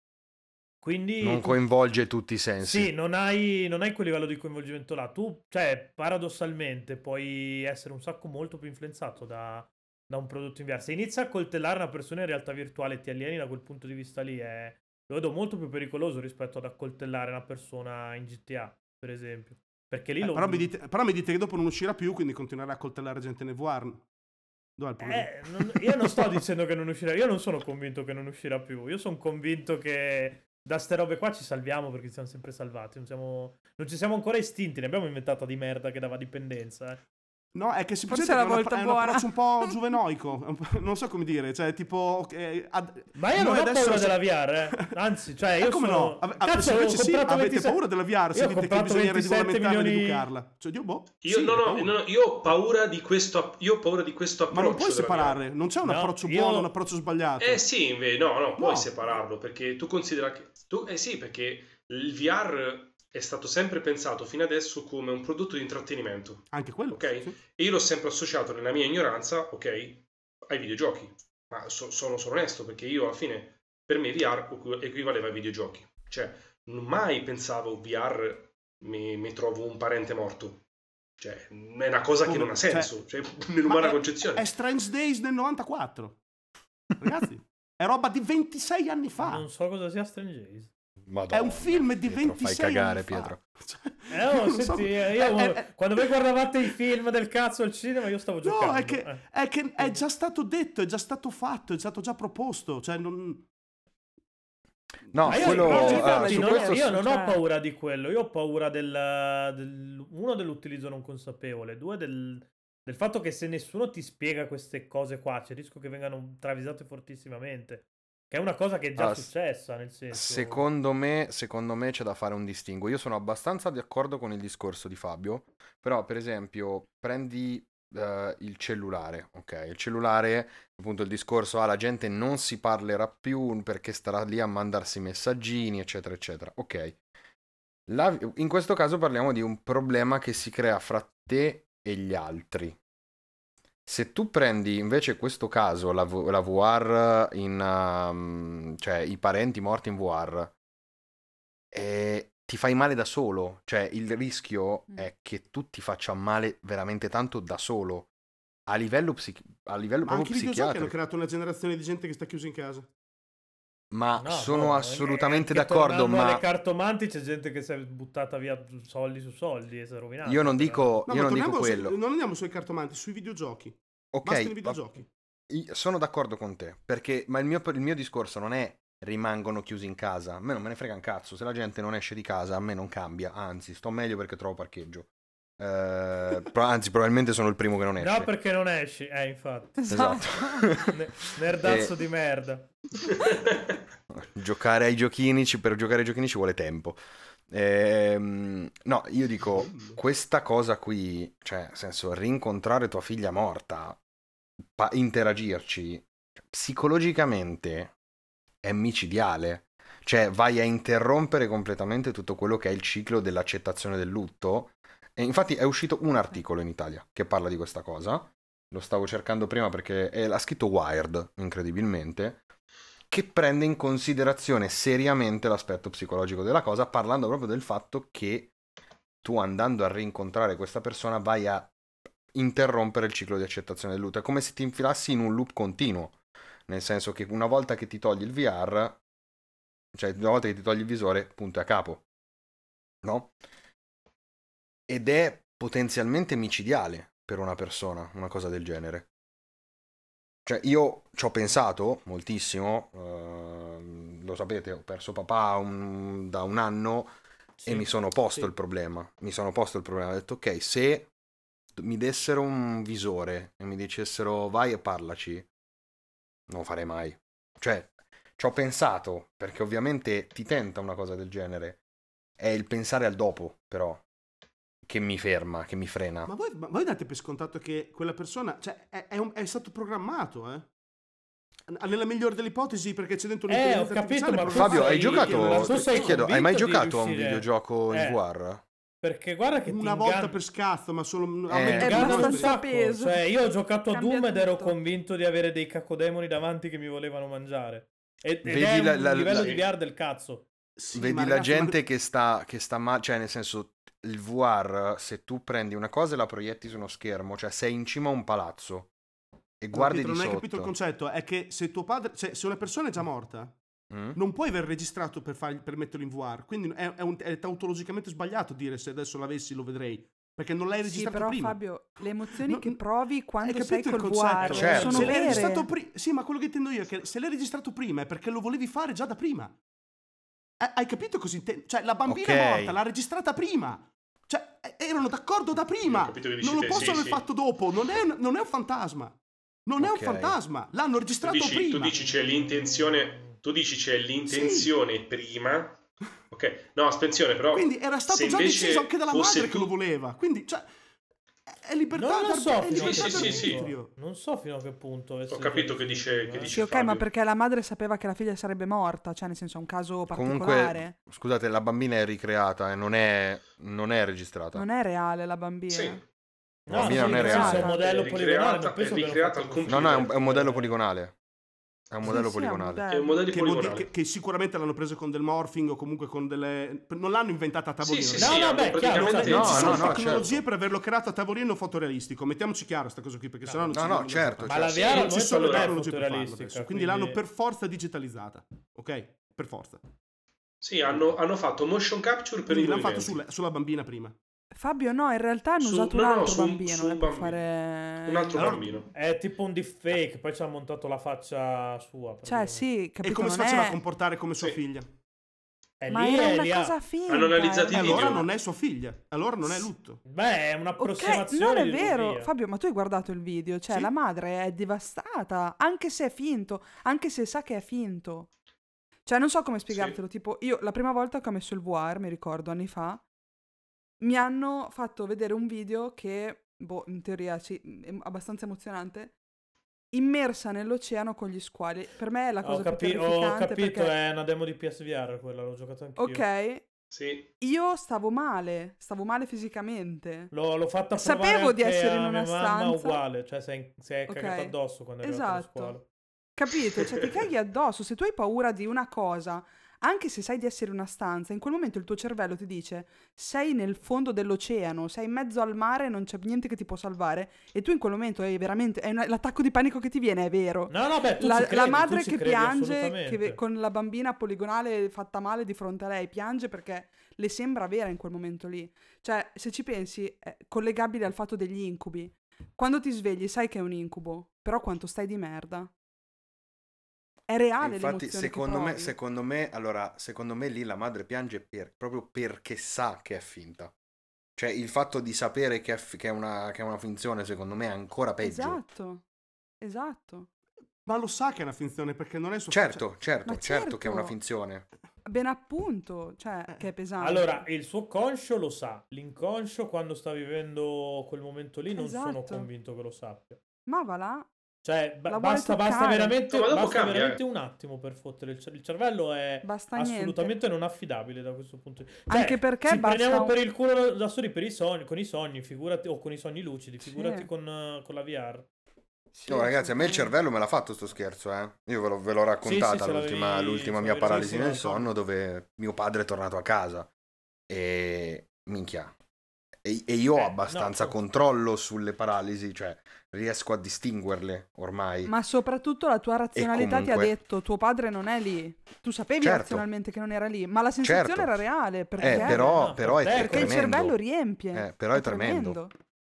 Quindi
non coinvolge tutti i sensi.
Sì, non hai, non hai, quel livello di coinvolgimento là. Tu, cioè, paradossalmente, puoi essere un sacco molto più influenzato da, da un prodotto in VR. Se inizi a coltellare una persona in realtà virtuale e ti alieni da quel punto di vista lì, è, lo vedo molto più pericoloso rispetto ad accoltellare una persona in GTA, per esempio. Perché lì
eh,
lo...
però, mi dite, però mi dite che dopo non uscirà più, quindi continuerà a coltellare gente nel VR. Dov'è il problema?
Eh, non, io non sto dicendo che non uscirà, io non sono convinto che non uscirà più. Io sono convinto che da ste robe qua ci salviamo perché ci siamo sempre salvati. Non, siamo, non ci siamo ancora estinti, ne abbiamo inventata di merda che dava dipendenza. Eh.
No, è che si Forse è, una, è un approccio un po' <laughs> giuvenoico, non so come dire, cioè tipo...
Eh, ad... Ma io non ho paura della VR, eh. anzi, cioè io
come
sono...
no? Ave- Cazzo, invece sì, avete 27... paura della VR, se dite che bisogna regolamentare milioni... ed educarla. Cioè, io, boh,
io, sì, no, no, no, io ho paura di questo, io ho paura di questo approccio.
Ma non puoi separare, non c'è un no, approccio io... buono, un approccio sbagliato.
Eh sì, invece, no, no, puoi separarlo, perché tu considera che... Tu, eh sì, perché il VR è stato sempre pensato fino adesso come un prodotto di intrattenimento.
Anche quello.
Ok? Sì. E io l'ho sempre associato nella mia ignoranza, ok, ai videogiochi. Ma so, sono, sono, onesto perché io alla fine, per me VR equivaleva ai videogiochi. Cioè, mai pensavo VR mi, mi trovo un parente morto. Cioè, è una cosa che non ha senso, cioè, cioè <laughs> nell'umana
è,
concezione.
È Strange Days del 94. Ragazzi, è roba di 26 anni fa.
Non so cosa sia Strange Days.
Madonna, è un film di Pietro, 26 fai cagare,
Pietro. <laughs>
Eh, oh, senti, so, eh, io, è, è, quando voi guardavate i film del cazzo al cinema, io stavo giocando.
No, è che, eh. è, che è già stato detto, è già stato fatto, è stato già proposto. Cioè, non.
No, io, quello, uh,
non questo... io non ho cioè paura di quello, io ho paura del, del uno dell'utilizzo non consapevole, due del, del, fatto che se nessuno ti spiega queste cose qua c'è il rischio che vengano travisate fortissimamente. Che è una cosa che è già allora, successa, nel senso...
Secondo me, secondo me c'è da fare un distinguo. Io sono abbastanza d'accordo con il discorso di Fabio, però per esempio prendi uh, il cellulare, ok? Il cellulare, appunto il discorso, ah la gente non si parlerà più perché starà lì a mandarsi messaggini, eccetera, eccetera. Ok. La, in questo caso parliamo di un problema che si crea fra te e gli altri. Se tu prendi invece questo caso, la, la VR in... Um, cioè i parenti morti in VR, e ti fai male da solo. Cioè il rischio mm. è che tu ti faccia male veramente tanto da solo. A livello, psichi- a livello
Ma
proprio
anche
psichiatrico.
anche hanno creato una generazione di gente che sta chiusa in casa.
Ma no, sono no, assolutamente d'accordo. Ma
le cartomanti c'è gente che si è buttata via soldi su soldi e si è rovinato.
Io non dico, no, io non dico quello.
Su, non andiamo sui cartomanti, sui videogiochi. Ok, videogiochi.
sono d'accordo con te. Perché, ma il mio, il mio discorso non è rimangono chiusi in casa. A me non me ne frega un cazzo. Se la gente non esce di casa, a me non cambia. Anzi, sto meglio perché trovo parcheggio. Eh, anzi, probabilmente sono il primo che non esce.
No, perché non esci. Eh, infatti.
Esatto.
Nerdazzo e... di merda. <laughs>
giocare ai giochini, per giocare ai giochini ci vuole tempo. Eh, no, io dico, questa cosa qui, cioè, nel senso, rincontrare tua figlia morta, pa- interagirci, psicologicamente è micidiale. Cioè, vai a interrompere completamente tutto quello che è il ciclo dell'accettazione del lutto e infatti è uscito un articolo in Italia che parla di questa cosa. Lo stavo cercando prima perché è, l'ha scritto Wired, incredibilmente, che prende in considerazione seriamente l'aspetto psicologico della cosa, parlando proprio del fatto che tu andando a rincontrare questa persona vai a interrompere il ciclo di accettazione del lutto. È come se ti infilassi in un loop continuo, nel senso che una volta che ti togli il VR, cioè una volta che ti togli il visore, punto a capo. No? Ed è potenzialmente micidiale per una persona, una cosa del genere. Cioè, io ci ho pensato moltissimo, uh, lo sapete, ho perso papà un, da un anno sì, e mi sono posto sì. il problema. Mi sono posto il problema, ho detto ok, se mi dessero un visore e mi dicessero vai e parlaci, non farei mai. Cioè, ci ho pensato, perché ovviamente ti tenta una cosa del genere. È il pensare al dopo, però che mi ferma, che mi frena.
Ma voi, ma voi date per scontato che quella persona, cioè, è, è, un, è stato programmato, eh? Nella migliore delle ipotesi, perché c'è dentro
eh, ho capito, ma
Fabio, hai giocato? Ti chiedo, hai mai giocato a un videogioco
eh.
in VR?
Perché guarda che
una volta per scazzo, ma solo
eh, è abbastanza peso.
Cioè, io ho giocato a Doom ed ero convinto di avere dei cacodemoni davanti che mi volevano mangiare. Ed, ed Vedi è la, un livello la, di VR del cazzo.
Sì, Vedi la gente ma... che sta, che sta male, cioè nel senso il VR, se tu prendi una cosa e la proietti su uno schermo, cioè sei in cima a un palazzo e guardi
Pietro,
di
non
sotto.
hai capito il concetto, è che se tuo padre, cioè se una persona è già morta, mm? non puoi aver registrato per, far, per metterlo in VR, quindi è, è, un, è, tautologicamente sbagliato dire se adesso l'avessi lo vedrei. Perché non l'hai registrato
sì, però,
prima.
Fabio, le emozioni no, che provi quando sei col VR certo. sono
se
vere.
registrato pri- sì, ma quello che intendo io è che se l'hai registrato prima è perché lo volevi fare già da prima. Eh, hai capito così? Inte- cioè, la bambina okay. morta l'ha registrata prima. Cioè, erano d'accordo da prima. Non lo possono aver sì, fatto dopo. Non è, un, non è, un, fantasma. Non okay. è un fantasma. L'hanno registrato
tu dici,
prima.
Tu dici c'è l'intenzione. Tu dici c'è l'intenzione sì. prima. Ok, no, attenzione, però.
Quindi era stato già deciso anche dalla madre tu... che lo voleva. Quindi, cioè. È libertà
non lo so,
è
sì, sì, sì, Non so fino a che punto.
Ho capito che dice, che dice
Sì, ok,
Fabio.
ma perché la madre sapeva che la figlia sarebbe morta, cioè nel senso è un caso particolare.
Comunque, scusate, la bambina è ricreata e eh, non, è, non è registrata.
Non è reale la bambina.
Sì.
La bambina non è reale.
È un modello poligonale.
È ricreata al computer.
No, no, è un, è un modello poligonale. È un modello
sì,
poligonale.
Sì, è un modello
che,
poligonale.
Che, che, sicuramente l'hanno preso con del morphing o comunque con delle. Non l'hanno inventata a tavolino.
Sì, sì,
no, no, beh, chiaro,
cioè,
no,
ci
sono
no,
tecnologie
certo.
per averlo creato a tavolino fotorealistico. Mettiamoci chiaro questa cosa qui, perché
no,
sennò non
no,
ci
no, certo,
Ma la
certo.
VR non
ci sono
non
tecnologie per farlo adesso,
Quindi...
quindi l'hanno per forza digitalizzata. Ok? Per forza.
Sì, hanno, hanno fatto motion capture per
quindi
i
l'hanno fatto sulla, sulla bambina prima.
Fabio, no, in realtà hanno
Su-
usato
no,
un
no,
altro
su un-
bambino
su un
eh, per
bambino.
fare.
Un altro
Allora-
bambino.
È tipo un deepfake, poi ci ha montato la faccia sua.
Cioè, sì,
E
capito,
come si faceva
è...
a comportare come sua
Sì.
figlia?
È
Ma
lì,
era
è
una cosa finta.
Hanno analizzato
E
era-
allora non è sua figlia. Allora non è lutto.
Beh, è un'approssimazione
non è vero.
utopia.
Fabio, ma tu hai guardato il video, cioè
Sì.
la madre è devastata, anche se è finto, anche se sa che è finto. Cioè, non so come spiegartelo, tipo, io la prima volta che ho messo il VR, mi ricordo anni fa, mi hanno fatto vedere un video che, boh, in teoria sì, è abbastanza emozionante, immersa nell'oceano con gli squali. Per me è la cosa
Ho,
più
capi- ho
terrificante
capito,
perché...
è una demo di PSVR quella, l'ho giocato anch'io.
Ok,
Sì.
Io stavo male, stavo male fisicamente.
L'ho, l'ho fatta
Sapevo di essere in una stanza.
uguale, cioè sei, sei okay. cagato addosso quando eri esatto. a scuola.
Capito? Cioè ti caghi <laughs> addosso. Se tu hai paura di una cosa anche se sai di essere in una stanza, in quel momento il tuo cervello ti dice sei nel fondo dell'oceano, sei in mezzo al mare, non c'è niente che ti può salvare e tu in quel momento hai veramente è una, l'attacco di panico che ti viene, è vero.
No, no, beh,
la,
credi,
la madre che piange che, con la bambina poligonale fatta male di fronte a lei, piange perché le sembra vera in quel momento lì. Cioè, se ci pensi, è collegabile al fatto degli incubi. Quando ti svegli sai che è un incubo, però quanto stai di merda. È reale
Infatti, secondo me, secondo me, allora, secondo me lì la madre piange per, proprio perché sa che è finta. Cioè, il fatto di sapere che è, che, è una, che è, una, finzione, secondo me, è ancora peggio.
Esatto, esatto.
Ma lo sa che è una finzione perché non è
suo Certo, certo, certo, certo che è una finzione.
Ben appunto, cioè, eh. che è pesante.
Allora, il suo conscio lo sa, l'inconscio quando sta vivendo quel momento lì non esatto. sono convinto che lo sappia.
Ma va là,
cioè, ba- basta, basta, veramente, basta cambia, veramente eh. un attimo per fottere il, cer- il cervello è basta assolutamente niente. non affidabile da questo punto di vista. Cioè,
Anche perché ci
prendiamo un... per il culo da soli per i sogni, con i sogni, figurati, o con i sogni lucidi, figurati sì. con, con, la VR.
Sì, no, ragazzi, a me il cervello me l'ha fatto sto scherzo, eh. Io ve, lo, ve l'ho raccontata sì, l'ultima, l'ultima mia paralisi nel sonno dove mio padre è tornato a casa e minchia. E, e io eh, ho abbastanza no, controllo sulle paralisi, cioè riesco a distinguerle ormai.
Ma soprattutto la tua razionalità comunque... ti ha detto tuo padre non è lì. Tu sapevi certo. razionalmente che non era lì, ma la sensazione certo. era reale. Perché,
eh, però, no, però è,
perché
tremendo.
il cervello riempie.
Eh, però è, è tremendo. tremendo.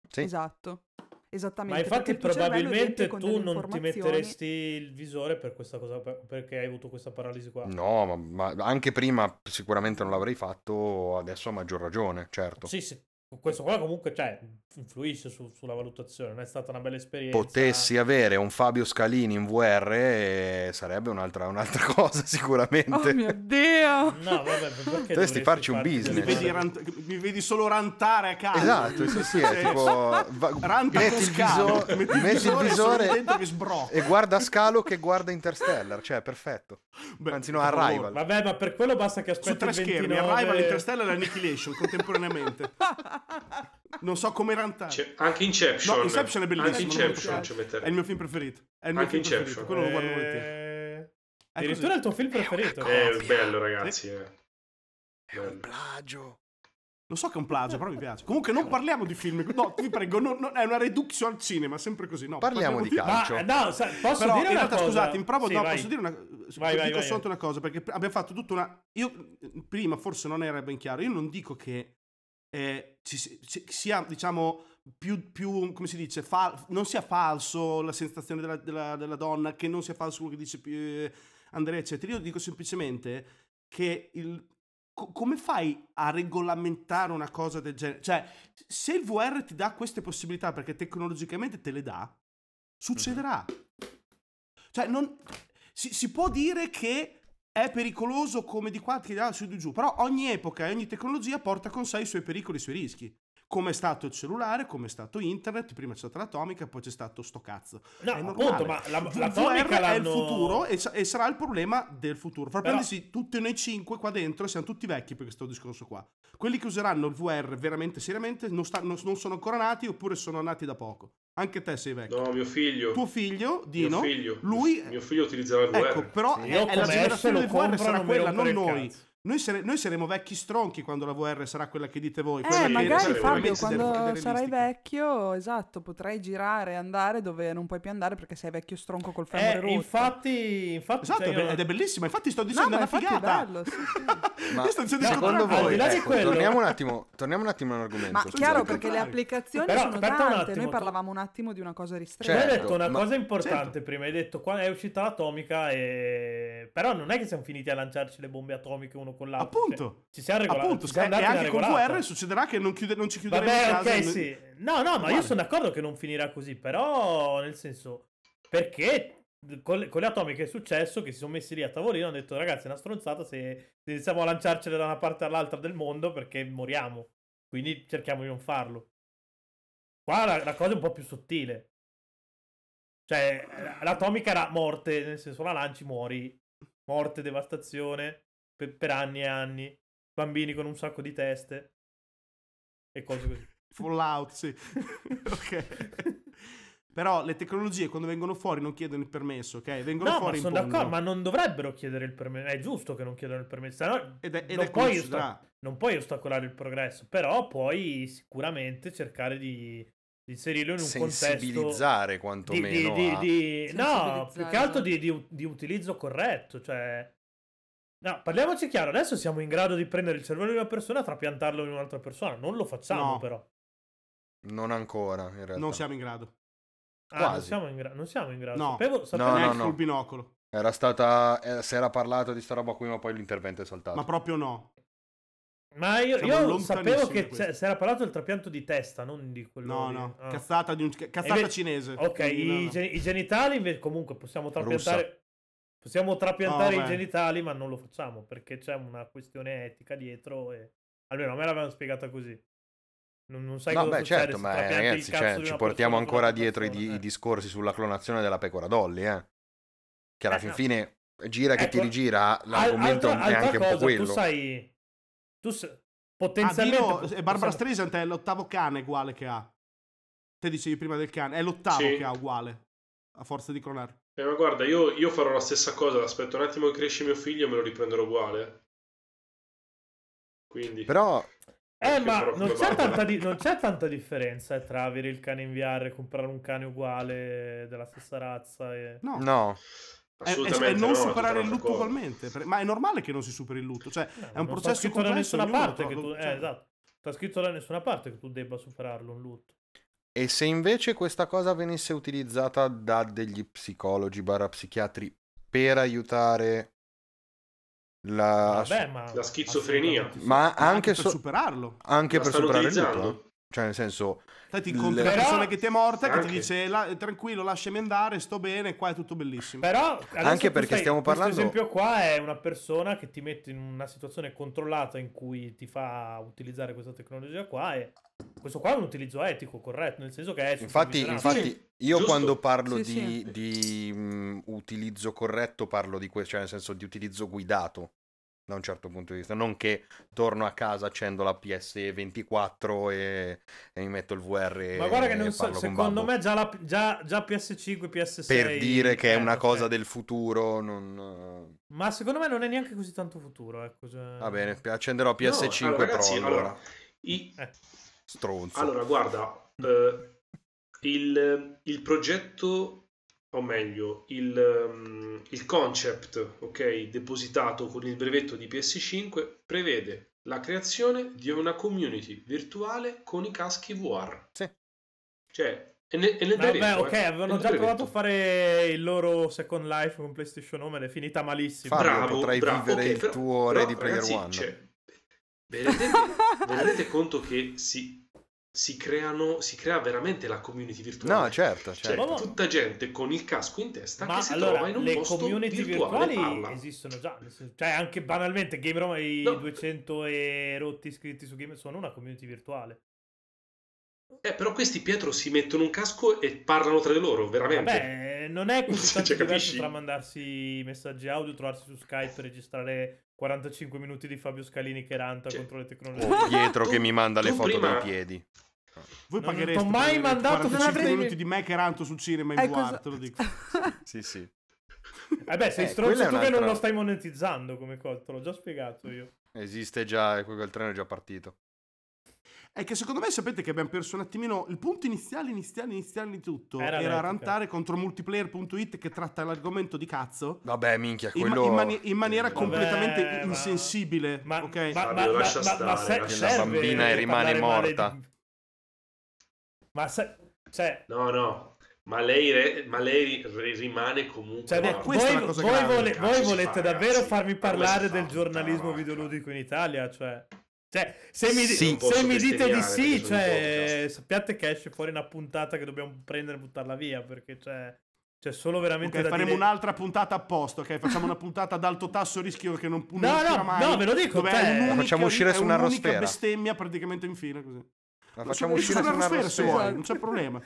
Sì. Esatto. Esattamente.
Ma infatti probabilmente tu non ti metteresti il visore per questa cosa, perché hai avuto questa paralisi qua.
No, ma, ma anche prima sicuramente non l'avrei fatto, adesso a maggior ragione, certo.
Sì, sì, questo qua comunque cioè, influisce su, sulla valutazione, non è stata una bella esperienza.
Potessi avere un Fabio Scalini in VR eh, sarebbe un'altra, un'altra, <laughs> cosa sicuramente. Oh
mio Dio! <laughs>
No, vabbè, perché
dovresti farci un business.
Mi vedi, rant- mi vedi, solo rantare a casa.
Esatto, sì, sì, è tipo... <laughs> Va- metti, il, viso- metti, metti il visore, e guarda Scalo che guarda Interstellar, cioè perfetto. Beh, Anzi no, Arrival.
Vabbè, ma per quello basta che aspetti Su
tre schermi, Arrival, Interstellar e Annihilation contemporaneamente. Non so come rantare.
C'è anche Inception.
No, Inception è bellissimo.
Anche Inception ci
È il mio film preferito. È il mio anche film Inception. preferito. Quello lo guardo volentieri.
Eh... Addirittura è il tuo film preferito.
È bello, ragazzi.
È, è un plagio.
Lo so che è un plagio, però mi piace. Comunque non parliamo di film. No, vi prego, non, non, è una reduzione al cinema, sempre così. No,
parliamo, parliamo di calcio.
Ma, no, sa, posso
però,
dire
in
realtà,
cosa? scusate, in provo, sì, no,
vai.
posso dire una vai, vai, dico vai, soltanto una cosa, perché abbiamo fatto tutta una... Io, prima forse non era ben chiaro, io non dico che eh, ci, ci, sia, diciamo, più, più, come si dice, fa, non sia falso la sensazione della, della, della, donna, che non sia falso quello che dice eh, Andrea, eccetera. Io dico semplicemente che il, co- come fai a regolamentare una cosa del genere? Cioè, se il VR ti dà queste possibilità perché tecnologicamente te le dà, succederà. Mm-hmm. Cioè, non, si, si può dire che è pericoloso come di qua, là, su di giù, però ogni epoca e ogni tecnologia porta con sé i suoi pericoli e i suoi rischi come è stato il cellulare, come è stato internet, prima c'è stata l'atomica, poi c'è stato sto cazzo.
No, appunto, ma la, l'atomica
è il futuro e, e, sarà il problema del futuro. Fra Però... tutti noi cinque qua dentro siamo tutti vecchi per questo discorso qua. Quelli che useranno il VR veramente seriamente non, sta, non, non sono ancora nati oppure sono nati da poco. Anche te sei vecchio.
No, mio figlio.
Tuo figlio, Dino. Mio figlio. Lui...
Mio figlio utilizzerà il VR.
Ecco, però sì, è, è la generazione del VR sarà quella, non noi. Cazzo. Noi, sare- noi, saremo vecchi stronchi quando la VR sarà quella che dite voi.
Eh, magari Fabio, quando sarai vecchio, esatto, potrai girare e andare dove non puoi più andare perché sei vecchio stronco col femore
eh,
rotto.
Infatti, infatti
esatto,
cioè,
ed è bellissimo. Infatti, sto dicendo no, una figata.
È bello, sì,
sì. <laughs> ma sto dicendo secondo voi, ecco, torniamo, un attimo, torniamo un attimo all'argomento.
Ma chiaro, perché le applicazioni però, sono tante. Noi parlavamo un attimo di una cosa ristretta.
Certo, hai detto una ma... cosa importante certo. prima. Hai detto quando è uscita l'atomica, e... però non è che siamo finiti a lanciarci le bombe atomiche uno con l'altro.
Appunto.
Ci siamo regolati.
Appunto, e anche con VR succederà che non, chiude, non ci chiuderemo
Vabbè, casa. ok, sì. No, no, ma Guarda. io sono d'accordo che non finirà così, però nel senso perché con le, con le, atomiche è successo che si sono messi lì a tavolino e hanno detto ragazzi è una stronzata se, se iniziamo a lanciarcele da una parte all'altra del mondo perché moriamo. Quindi cerchiamo di non farlo. Qua la, la cosa è un po' più sottile. Cioè, l'atomica era morte, nel senso la lanci, muori. Morte, devastazione per, per anni e anni. bambini con un sacco di teste e cose così. <laughs>
Fallout, sì. <laughs> ok. Però le tecnologie quando vengono fuori non chiedono il permesso, ok? Vengono
no,
fuori
ma sono d'accordo, ma non dovrebbero chiedere il permesso. È giusto che non chiedano il permesso. No, ed è, ed non, è puoi osta- non, puoi ostacolare il progresso, però puoi sicuramente cercare di, di inserirlo in un contesto...
Sensibilizzare quantomeno.
Di, di, di, no, più che altro di, utilizzo corretto, cioè... No, parliamoci chiaro, adesso siamo in grado di prendere il cervello di una persona e trapiantarlo in un'altra persona. Non lo facciamo, no. però.
Non ancora, in realtà.
Non siamo in grado.
Ah, non siamo, in gra- non siamo in grado.
No,
sapevo,
sapevo no, no, no. col binocolo.
Era stata. Eh, si era parlato di sta roba qui, ma poi l'intervento è saltato.
Ma proprio no.
Ma io, io sapevo che si era parlato del trapianto di testa, non di quello.
No,
di...
no, ah. cazzata, di un... cazzata
ve...
cinese.
Ok, i, gen- i, genitali invece comunque possiamo trapiantare. Russa. Possiamo trapiantare oh, i genitali, ma non lo facciamo perché c'è una questione etica dietro. E almeno a me l'avevano spiegata così. Non, non sai
no,
cosa
beh, certo, ma ragazzi, cioè, ci portiamo ancora dietro persona, i, eh. i, discorsi sulla clonazione della pecora Dolly, eh. Che alla eh, fin no. fine gira che ecco, ti rigira, l'argomento altra, è anche cosa, un po' quello.
Tu sai, tu sai, potenzialmente... Ah,
Dio, Barbara Streisand è l'ottavo cane uguale che ha. Te dicevi prima del cane, è l'ottavo sì. che ha uguale, a forza di clonare.
Eh, ma guarda, io, io farò la stessa cosa, aspetto un attimo che cresce mio figlio e me lo riprenderò uguale. Quindi...
Però
eh, ma non c'è, tanta di- <laughs> non c'è, tanta differenza eh, tra avere il cane in VR e comprare un cane uguale della stessa razza. E...
No.
no.
Assolutamente e, non no, superare il lutto ugualmente. Ma è normale che non si superi il lutto. Cioè, no, è un processo complesso. Da nessuna parte
che tu... eh, cioè esatto. Sta scritto da nessuna parte che tu debba superarlo un lutto.
E se invece questa cosa venisse utilizzata da degli psicologi barra psichiatri per aiutare la,
Vabbè, ma la schizofrenia.
Ma anche,
anche per
so-
superarlo.
Anche la per superare il lutto. Cioè, nel senso...
Ti incontri le... una persona che ti è morta anche. che ti dice la, tranquillo, lasciami andare, sto bene, qua è tutto bellissimo.
Però,
anche perché stai, stiamo parlando...
Questo esempio qua è una persona che ti mette in una situazione controllata in cui ti fa utilizzare questa tecnologia qua e questo qua è un utilizzo etico, corretto, nel senso che è...
Infatti, infatti io Giusto. quando parlo sì, di, sì. di um, utilizzo corretto parlo di questo, cioè nel senso di utilizzo guidato da un certo punto di vista, non che torno a casa, accendo la PS24 e, e mi metto il VR.
Ma guarda che non so, secondo me già, la, già, già, PS5, PS6
per dire che è una cosa del futuro, non...
Ma secondo me non è neanche così tanto futuro, ecco, cioè...
Va bene, accenderò PS5 no, allora, ragazzi, Pro allora. allora.
I...
Eh. Stronzo.
Allora, guarda, eh, il, il progetto o meglio, il, um, il concept okay, depositato con il brevetto di PS5 prevede la creazione di una community virtuale con i caschi VR.
Sì.
Cioè, e, ne, e nel Vabbè,
brevetto, ok, eh, avevano già provato a fare il loro Second Life con PlayStation Home ed è finita malissimo.
Fabio, bravo, potrai bravo, vivere okay, il però, tuo però, Ready Player
ragazzi,
One.
Cioè, vi rendete conto che si si, creano, si crea veramente la community virtuale.
No, certo,
certo.
Cioè,
tutta gente con il casco in testa
Ma
che si
allora,
trova in un
le
posto
community
virtuali
virtuali esistono già. Cioè, anche banalmente, Game Room, i no. 200 e rotti iscritti su Game sono una community virtuale.
Eh, però questi, Pietro, si mettono un casco e parlano tra di loro, veramente.
Vabbè, non è così <laughs> tanto cioè, diverso tra mandarsi messaggi audio, trovarsi su Skype, registrare 45 minuti di Fabio Scalini che ranta cioè, contro le tecnologie.
O Pietro <laughs> che mi manda le foto prima... dei piedi.
Voi non paghereste non mai mandato 45 minuti di me che ranto sul cinema in eh, VR, te lo dico. <laughs>
sì, sì.
Eh beh, sei eh, stronzo tu che non lo stai monetizzando come cosa, te l'ho già spiegato io.
Esiste già, quel treno è già partito.
È che secondo me sapete che abbiamo perso un attimino il punto iniziale, iniziale, iniziale di tutto. Era, era rantare contro multiplayer.it che tratta l'argomento di cazzo.
Vabbè, minchia, quello...
In, in, mani- in maniera Vabbè, completamente ma... insensibile. Ma, ok?
Ma, ma, ma, stare, ma se,
la bambina e rimane morta. Di...
Ma se... Cioè...
No, no. Ma lei, re, ma lei rimane comunque. Cioè,
no, voi, voi, vole, voi volete davvero ragazzi, farmi parlare del giornalismo videoludico in Italia? Cioè. Cioè, se mi, sì. se mi dite di sì, cioè, sappiate che esce fuori una puntata che dobbiamo prendere e buttarla via, perché cioè, c'è solo veramente
okay, faremo
dire...
un'altra puntata a posto, ok? Facciamo una puntata ad alto tasso rischio che non,
non no, no,
mai.
No, ve lo dico,
dove è
la facciamo uscire su una rosfera.
bestemmia praticamente infine così.
La facciamo uscire su una rosfera
se vuoi, non c'è problema.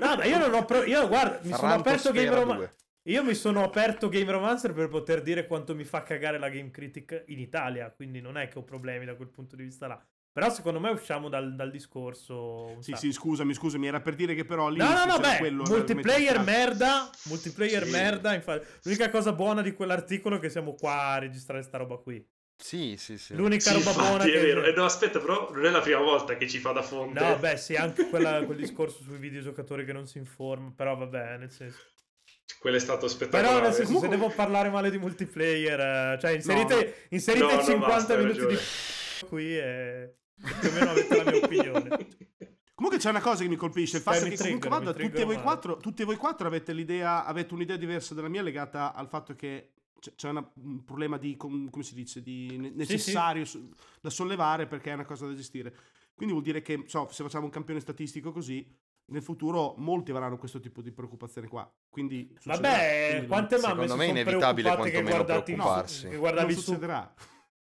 No, ma io non ho pro... io guarda, mi sono aperto Game Room io mi sono aperto Game Romancer per poter dire quanto mi fa cagare la Game Critic in Italia, quindi non è che ho problemi da quel punto di vista là. Però secondo me usciamo dal, dal discorso.
Sì, sì, scusami, scusami, era per dire che però lì.
No, no, no, beh, multiplayer merda. Multiplayer sì. merda. Infatti, l'unica cosa buona di quell'articolo è che siamo qua a registrare sta roba qui.
Sì, sì, sì.
L'unica sì, roba buona.
È vero. Eh, no, aspetta, però non è la prima volta che ci fa da fonte.
No, beh, sì, anche quella, quel discorso sui videogiocatori che non si informa. Però vabbè, nel senso.
Quello è stato spettacolare.
Però senso, Comunque... se devo parlare male di multiplayer, eh, cioè inserite, no, inserite no, 50 minuti di qui e più o meno avete la mia opinione. <laughs>
Comunque c'è una cosa che mi colpisce, il fatto che comunque vado, tutti voi, quattro, tutti voi quattro avete l'idea, avete un'idea diversa della mia legata al fatto che c'è una, un problema di, come si dice, di necessario sì, sì. da sollevare perché è una cosa da gestire. Quindi vuol dire che, so, se facciamo un campione statistico così, nel futuro molti avranno questo tipo di preoccupazione qua. Quindi
Vabbè, quindi quante mamme
secondo me è inevitabile quantomeno preoccuparsi.
Che guardavi non succederà.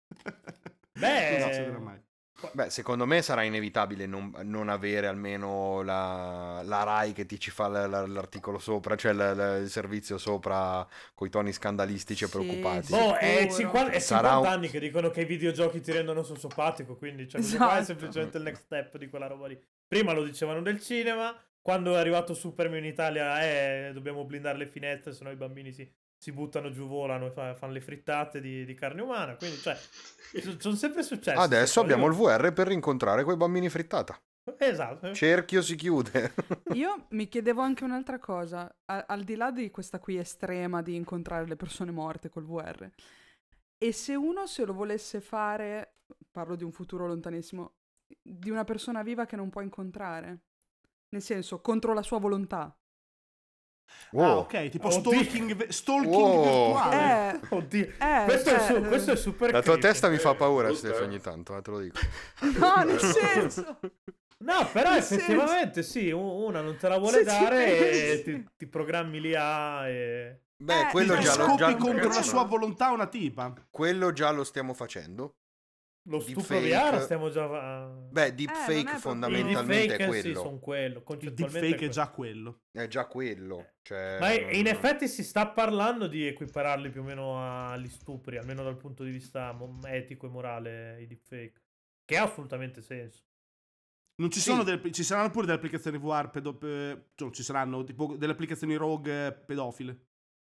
<laughs>
Beh,
non succederà mai.
Beh, secondo me sarà inevitabile non, non avere almeno la, la, RAI che ti ci fa l, l, l'articolo sopra, cioè l, il servizio sopra con i toni scandalistici sì, e preoccupati.
Boh, è 50, è 50 un... anni che dicono che i videogiochi ti rendono sociopatico, quindi cioè, esatto. qua è semplicemente il next step di quella roba lì. Prima lo dicevano del cinema, quando è arrivato Superman in Italia, eh, dobbiamo blindare le finestre, sennò i bambini si, si buttano giù, volano e fa, fanno le frittate di, di, carne umana. Quindi, cioè, sono sempre successe.
Adesso abbiamo il VR per rincontrare quei bambini frittata.
Esatto.
Cerchio si chiude. <laughs>
Io mi chiedevo anche un'altra cosa, al, al di là di questa qui estrema di incontrare le persone morte col VR. E se uno se lo volesse fare, parlo di un futuro lontanissimo, di una persona viva che non può incontrare? Nel senso, contro la sua volontà.
Wow. Ah, ok, tipo Oddio. stalking, stalking wow. virtuale.
Eh, <laughs> Oddio. Eh, questo, cioè, è su, questo, è super
La tua creepy. testa mi fa paura, Stefano, ogni tanto, eh, te lo dico. <laughs>
No, nel senso...
No, però nel effettivamente senso... sì, una non te la vuole dare e ti, ti, programmi l'IA e...
Beh, eh, quello già lo... Già... contro la sua volontà una tipa.
Quello già lo stiamo facendo.
Lo stupro VR stiamo già...
Beh, deepfake eh, fondamentalmente deepfake, è quello.
Sì, sono quello.
Il deepfake è, già quello.
È già quello. Cioè...
Ma in effetti si sta parlando di equipararli più o meno agli stupri, almeno dal punto di vista etico e morale, i deepfake. Che ha assolutamente senso.
Non ci, sì. sono delle, ci saranno pure delle applicazioni VR pedo, cioè, ci saranno tipo delle applicazioni rogue pedofile.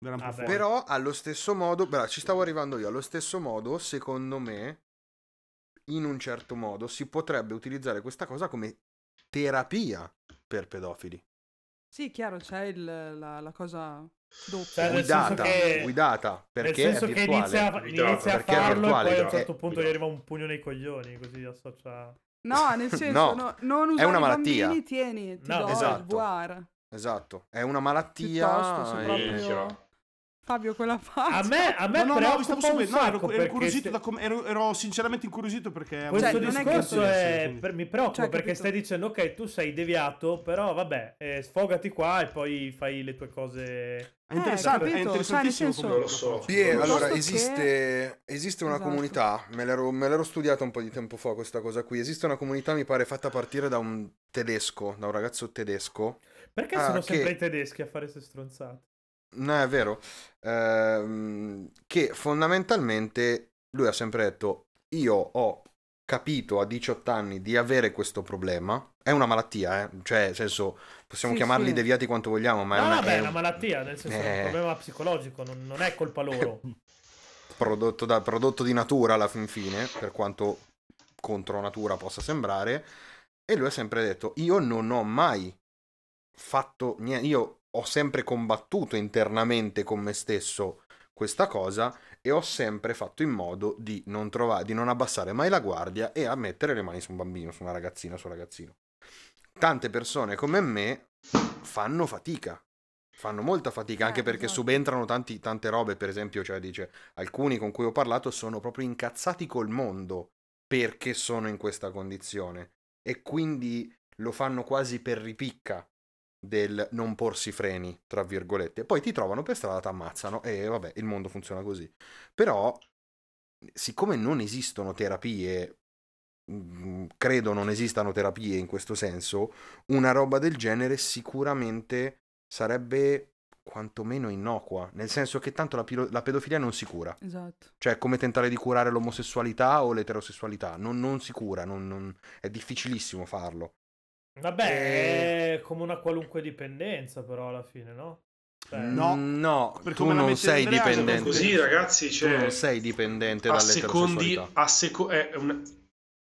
Ah, però allo stesso modo, beh, ci stavo arrivando io, allo stesso modo, secondo me, in un certo modo si potrebbe utilizzare questa cosa come terapia per pedofili.
Sì, chiaro, c'è il, la, la, cosa doppia.
Cioè, guidata, che, guidata, perché
nel senso
che inizia,
inizia a farlo e poi a un certo punto gli arriva un pugno nei coglioni, così associa...
No, nel senso, no, no, non usare è una malattia. bambini, tieni, ti no, do esatto.
Esatto, è una malattia.
Piuttosto, e... proprio... Fabio, quella faccia.
A me, a me no, no, no, stavo subito. No, ero, ero
incuriosito, da com- ero, ero, sinceramente incuriosito perché...
Questo cioè, discorso è, è per, mi preoccupa cioè, perché stai dicendo, ok, tu sei deviato, però vabbè, eh, sfogati qua e poi fai le tue cose...
È interessante, eh, è interessantissimo cioè,
come lo so.
Bien, allora, esiste, che... esiste una esatto. comunità, me l'ero, me l'ero studiata un po' di tempo fa questa cosa qui, esiste una comunità, mi pare, fatta partire da un tedesco, da un ragazzo tedesco.
Perché ah, sono che... sempre i tedeschi a fare queste stronzate?
No, è vero. Ehm, che fondamentalmente lui ha sempre detto: Io ho capito a 18 anni di avere questo problema. È una malattia, eh? cioè, nel senso, possiamo sì, chiamarli sì. deviati quanto vogliamo, ma
no,
è una,
vabbè, è una malattia, nel senso, è un eh. problema psicologico, non, non è colpa loro. <laughs>
prodotto, da, prodotto di natura alla fin fine, per quanto contro natura possa sembrare. E lui ha sempre detto: Io non ho mai fatto niente. Io ho sempre combattuto internamente con me stesso questa cosa e ho sempre fatto in modo di non, trovare, di non abbassare mai la guardia e a mettere le mani su un bambino, su una ragazzina, su un ragazzino. Tante persone come me fanno fatica, fanno molta fatica anche eh, perché esatto. subentrano tanti, tante robe, per esempio, cioè dice, alcuni con cui ho parlato sono proprio incazzati col mondo perché sono in questa condizione e quindi lo fanno quasi per ripicca del non porsi freni, tra virgolette. Poi ti trovano per strada, ti ammazzano e vabbè, il mondo funziona così. Però, siccome non esistono terapie, mm, credo non esistano terapie in questo senso, una roba del genere sicuramente sarebbe quantomeno innocua, nel senso che tanto la, pilo- la, pedofilia non si cura.
Esatto.
Cioè, come tentare di curare l'omosessualità o l'eterosessualità, non, non si cura, non, non... è difficilissimo farlo.
Vabbè, e... è come una qualunque dipendenza, però alla fine, no?
Cioè... No, no tu non sei dipendente.
Così, ragazzi, cioè...
tu non sei dipendente a
secondi, a, seco- un...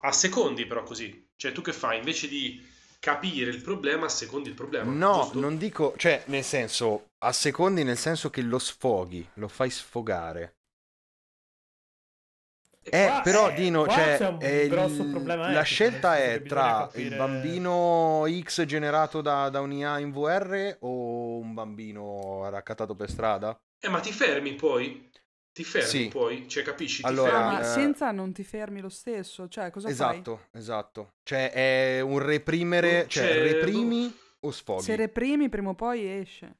a secondi, però, così. Cioè, tu che fai? Invece di capire il problema, a secondi il problema.
No,
giusto?
non dico, cioè, nel senso, a secondi nel senso che lo sfoghi, lo fai sfogare. Eh, qua, però, eh, Dino, cioè, il, la scelta è tra capire... il bambino X generato da, da un'IA in VR o un bambino raccattato per strada?
Eh, ma ti fermi poi? Ti fermi sì. poi? Cioè, capisci? Ti
allora,
fermi.
Ma eh, senza non ti fermi lo stesso? Cioè, cosa
esatto, fai? Esatto, Cioè, è un reprimere... Cioè, cioè reprimi o sfoghi?
Se reprimi, prima o poi esce.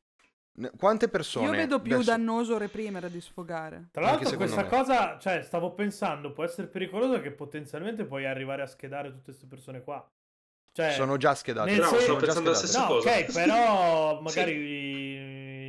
Quante persone...
Io vedo più adesso... dannoso reprimere di sfogare.
Tra l'altro questa me. cosa, cioè, stavo pensando, può essere pericolosa che potenzialmente puoi arrivare a schedare tutte queste persone qua. Cioè,
sono già schedati.
No, sto pensando la stessa
no,
cosa.
Ok, però <laughs> magari... Sì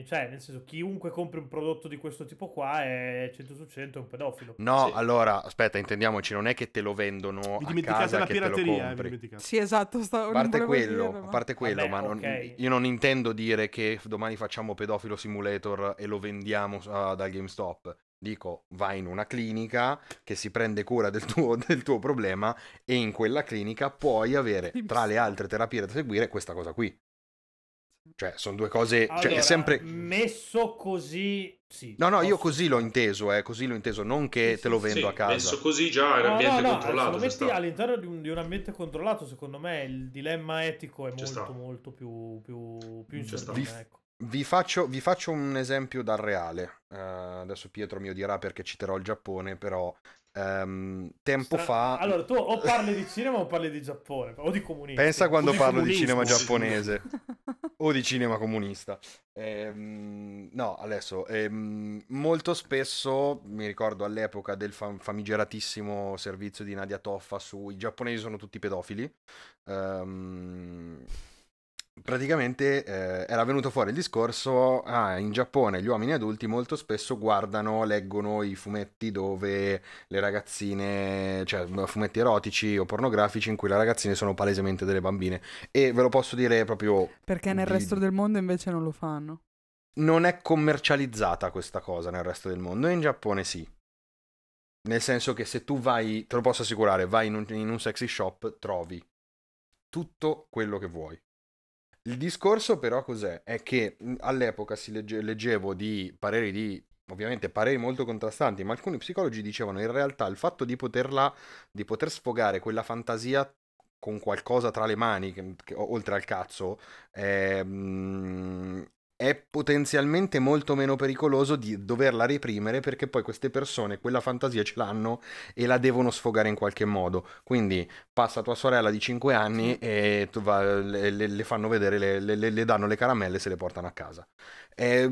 cioè, nel senso, chiunque compri un prodotto di questo tipo qua è 100 su 100 un pedofilo.
No, sì. allora, aspetta, intendiamoci, non è che te lo vendono vi a casa la che pirateria, te lo compri.
Sì, esatto, sta...
a parte quello, dire, ma... a parte quello, Vabbè, ma non, okay. io non intendo dire che domani facciamo pedofilo simulator e lo vendiamo uh, da GameStop. Dico, vai in una clinica che si prende cura del tuo, <laughs> del tuo problema e in quella clinica puoi avere, tra le altre terapie da seguire, questa cosa qui. Cioè, sono due cose. Allora, cioè, è sempre.
Messo così. Sì,
no, no, io così l'ho inteso, eh, così l'ho inteso, non che sì, te lo vendo
sì,
a casa.
Messo così già è un ambiente no, no, controllato. Se lo
metti all'interno di un, di un, ambiente controllato, secondo me il dilemma etico è molto, sta. molto più, più, più in vi, ecco.
vi, faccio, vi, faccio, un esempio dal reale. Uh, adesso Pietro mi odierà perché citerò il Giappone, però Um, tempo Stra- fa.
Allora, tu o parli di cinema o parli di Giappone, o di comunismo.
Pensa quando di parlo di cinema giapponese <laughs> o di cinema comunista. Ehm, no, adesso, ehm, molto spesso mi ricordo all'epoca del fam- famigeratissimo servizio di Nadia Toffa su i giapponesi sono tutti pedofili. Ehm, praticamente eh, era venuto fuori il discorso, ah, in Giappone gli uomini adulti molto spesso guardano, leggono i fumetti dove le ragazzine, cioè fumetti erotici o pornografici in cui le ragazzine sono palesemente delle bambine. E ve lo posso dire proprio...
Perché nel di... resto del mondo invece non lo fanno.
Non è commercializzata questa cosa nel resto del mondo, e in Giappone sì. Nel senso che se tu vai, te lo posso assicurare, vai in un, in un sexy shop, trovi tutto quello che vuoi il discorso però cos'è? È che all'epoca si legge- leggevo di pareri di ovviamente pareri molto contrastanti, ma alcuni psicologi dicevano in realtà il fatto di poterla di poter sfogare quella fantasia con qualcosa tra le mani, che, che, oltre al cazzo, mm, è potenzialmente molto meno pericoloso di doverla reprimere perché poi queste persone quella fantasia ce l'hanno e la devono sfogare in qualche modo. Quindi passa tua sorella di 5 anni e va, le, le, fanno vedere, le, le, danno le caramelle e se le portano a casa. È,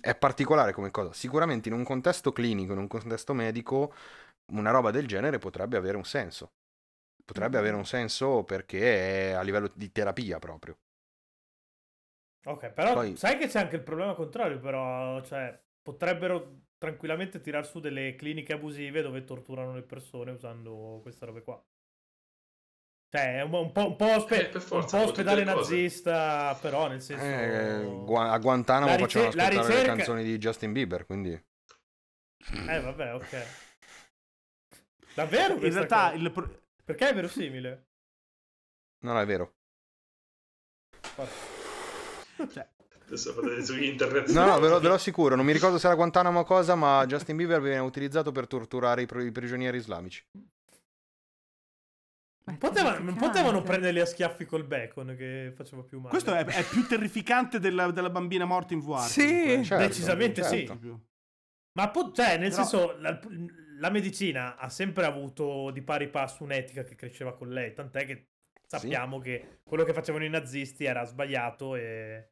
è particolare come cosa. Sicuramente in un contesto clinico, in un contesto medico, una roba del genere potrebbe avere un senso. Potrebbe avere un senso perché è a livello di terapia proprio.
Ok, però Poi... sai che c'è anche il problema contrario, però, cioè, potrebbero tranquillamente tirar su delle cliniche abusive dove torturano le persone usando queste robe qua. Cioè, è un, un po', un po', ospe- eh, forza, un po ospedale nazista, però nel senso...
Eh, a Guantanamo ricer- facevano ascoltare ricerca... le canzoni di Justin Bieber, quindi...
Eh, vabbè, ok. <laughs> Davvero?
In realtà... Il...
Perché è verosimile?
Non è vero.
Forza. Cioè. Adesso fate su internet.
No, no, ve lo, ve lo, assicuro. Non mi ricordo se era Guantanamo o cosa, ma Justin Bieber viene utilizzato per torturare i, i prigionieri islamici.
Potevano, potevano prenderli a schiaffi col bacon che faceva più male.
Questo è, è più terrificante della, della, bambina morta in VR.
Sì, certo, decisamente certo. sì. Ma po- cioè, nel Però... senso, la, la, medicina ha sempre avuto di pari passo un'etica che cresceva con lei, tant'è che sappiamo sì. che quello che facevano i nazisti era sbagliato e,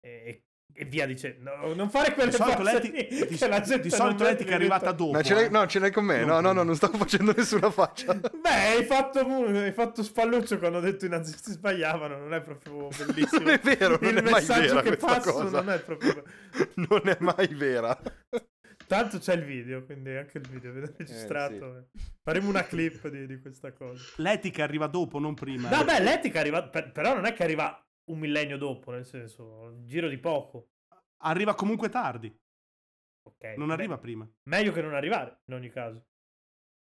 e, e via dicendo. No, non fare quelle di solito <laughs>
cose di, di, di solito l'etica è arrivata dopo.
Ma ce l'hai, eh. no, ce l'hai con me. No, no, no, non stavo facendo nessuna faccia. <laughs>
Beh, hai fatto, hai fatto spalluccio quando ho detto i nazisti sbagliavano. Non è proprio bellissimo. <laughs>
non è vero, non
Il
è mai vera
che
passo cosa.
non è proprio...
non è mai vera.
Tanto c'è il video, quindi anche il video viene registrato. Eh, sì. Faremo una clip di, di, questa cosa.
L'etica arriva dopo, non prima.
Vabbè, l'etica arriva, per, però non è che arriva un millennio dopo, nel senso, un giro di poco.
Arriva comunque tardi. Ok. Non arriva prima.
Meglio che non arrivare, in ogni caso.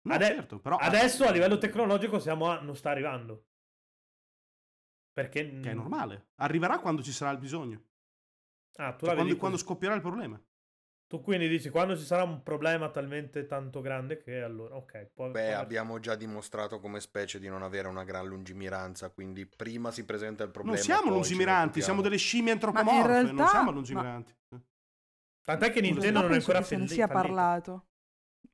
No, Ade- certo, però...
Adesso a livello tecnologico siamo a... non sta arrivando. Perché...
Che è normale. Arriverà quando ci sarà il bisogno.
Ah, tu
cioè, quando, quando scoppierà il problema.
Tu quindi dici quando ci sarà un problema talmente tanto grande che allora, ok.
Può, Beh, può... abbiamo già dimostrato come specie di non avere una gran lungimiranza, quindi prima si presenta il problema.
Non siamo lungimiranti, siamo delle scimmie antropomorfe, realtà... non siamo lungimiranti. Ma...
Tant'è che Nintendo non è ancora finito.
Se ne sia parlato.